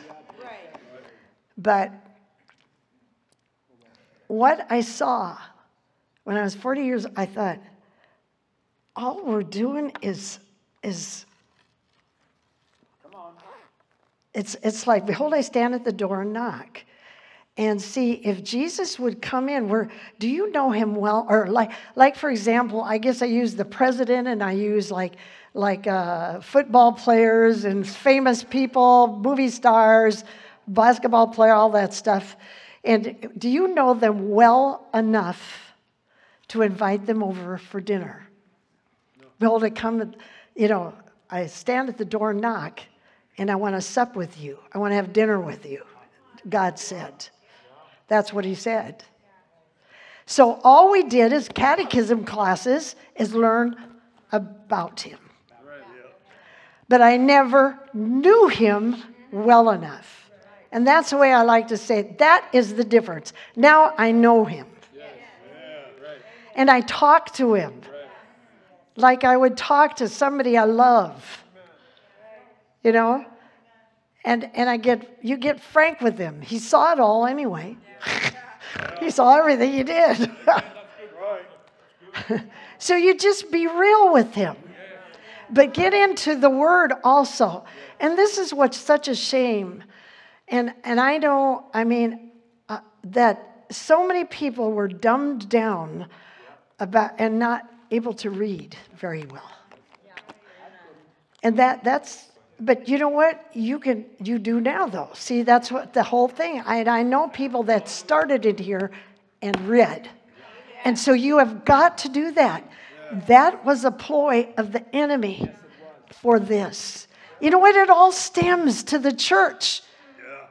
But what I saw when I was 40 years, I thought, all we're doing is, is, it's, it's like, behold, I stand at the door and knock. And see if Jesus would come in. Where do you know him well? Or like, like for example, I guess I use the president and I use like, like uh, football players and famous people, movie stars, basketball player, all that stuff. And do you know them well enough to invite them over for dinner? Be able to come, you know, I stand at the door and knock, and I want to sup with you. I want to have dinner with you, God said. That's what he said. So all we did as catechism classes is learn about him. But I never knew him well enough. And that's the way I like to say it. That is the difference. Now I know him. And I talk to him like I would talk to somebody I love. You know? And, and I get, you get frank with him. He saw it all anyway. *laughs* he saw everything you did. *laughs* so you just be real with him. But get into the word also. And this is what's such a shame. And, and I don't, I mean, uh, that so many people were dumbed down about and not able to read very well. And that, that's, but you know what? You can, you do now though. See, that's what the whole thing. I, I know people that started it here and read. And so you have got to do that. That was a ploy of the enemy for this. You know what? It all stems to the church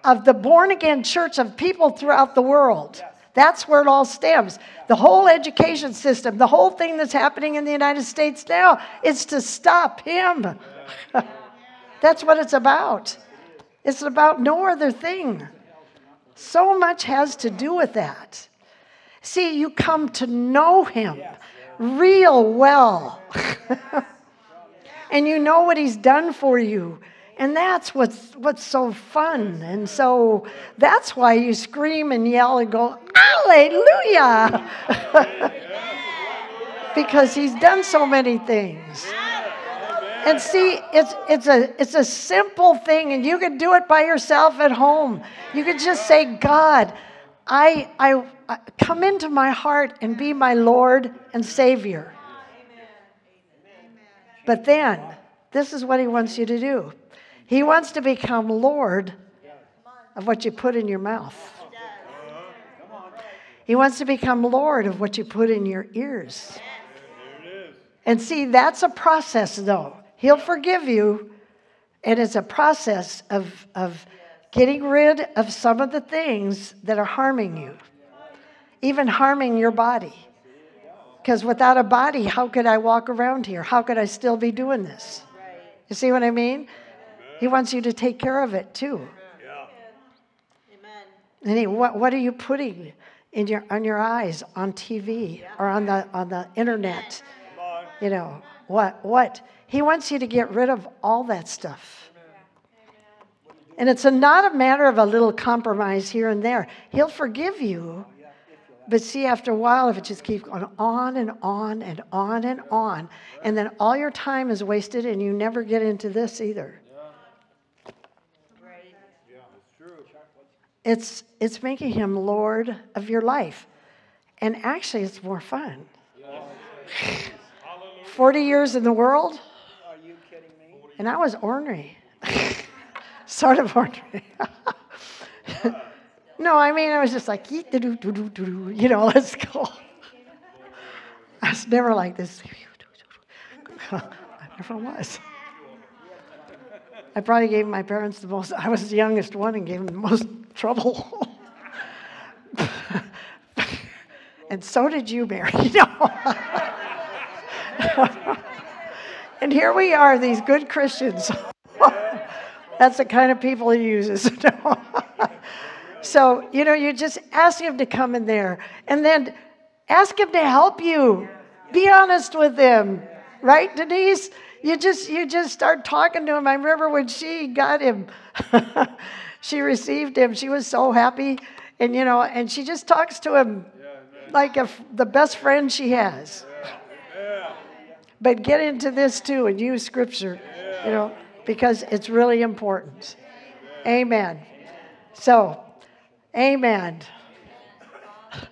of the born again church of people throughout the world. That's where it all stems. The whole education system, the whole thing that's happening in the United States now is to stop him. *laughs* that's what it's about. It's about no other thing. So much has to do with that. See, you come to know him real well. *laughs* and you know what he's done for you. And that's what's, what's so fun. And so that's why you scream and yell and go, Hallelujah! *laughs* because he's done so many things. And see, it's, it's, a, it's a simple thing, and you can do it by yourself at home. You can just say, God, I, I, I come into my heart and be my Lord and Savior. But then, this is what he wants you to do. He wants to become Lord of what you put in your mouth. He wants to become Lord of what you put in your ears. And see, that's a process, though. He'll forgive you, and it's a process of, of getting rid of some of the things that are harming you, even harming your body. Because without a body, how could I walk around here? How could I still be doing this? You see what I mean? He wants you to take care of it too. Amen. And he, what, what are you putting in your, on your eyes on TV or on the, on the internet? You know, what, what? He wants you to get rid of all that stuff. And it's a, not a matter of a little compromise here and there. He'll forgive you. But see, after a while, if it just keeps going on and on and on and on, and then all your time is wasted and you never get into this either. It's, it's making him Lord of your life. And actually, it's more fun. *sighs* 40 years in the world, Are you kidding me? And I was ornery. *laughs* sort of ornery. *laughs* no, I mean, I was just like, you know, *laughs* let's go. I was never like this. I never was. I probably gave my parents the most, I was the youngest one and gave them the most trouble. and so did you, Mary. No. And here we are, these good Christians. *laughs* That's the kind of people he uses. *laughs* so, you know, you just ask him to come in there and then ask him to help you. Be honest with him. Right, Denise? You just you just start talking to him. I remember when she got him, *laughs* she received him. She was so happy. And you know, and she just talks to him like a the best friend she has. But get into this too and use scripture, you know, because it's really important. Amen. So, amen.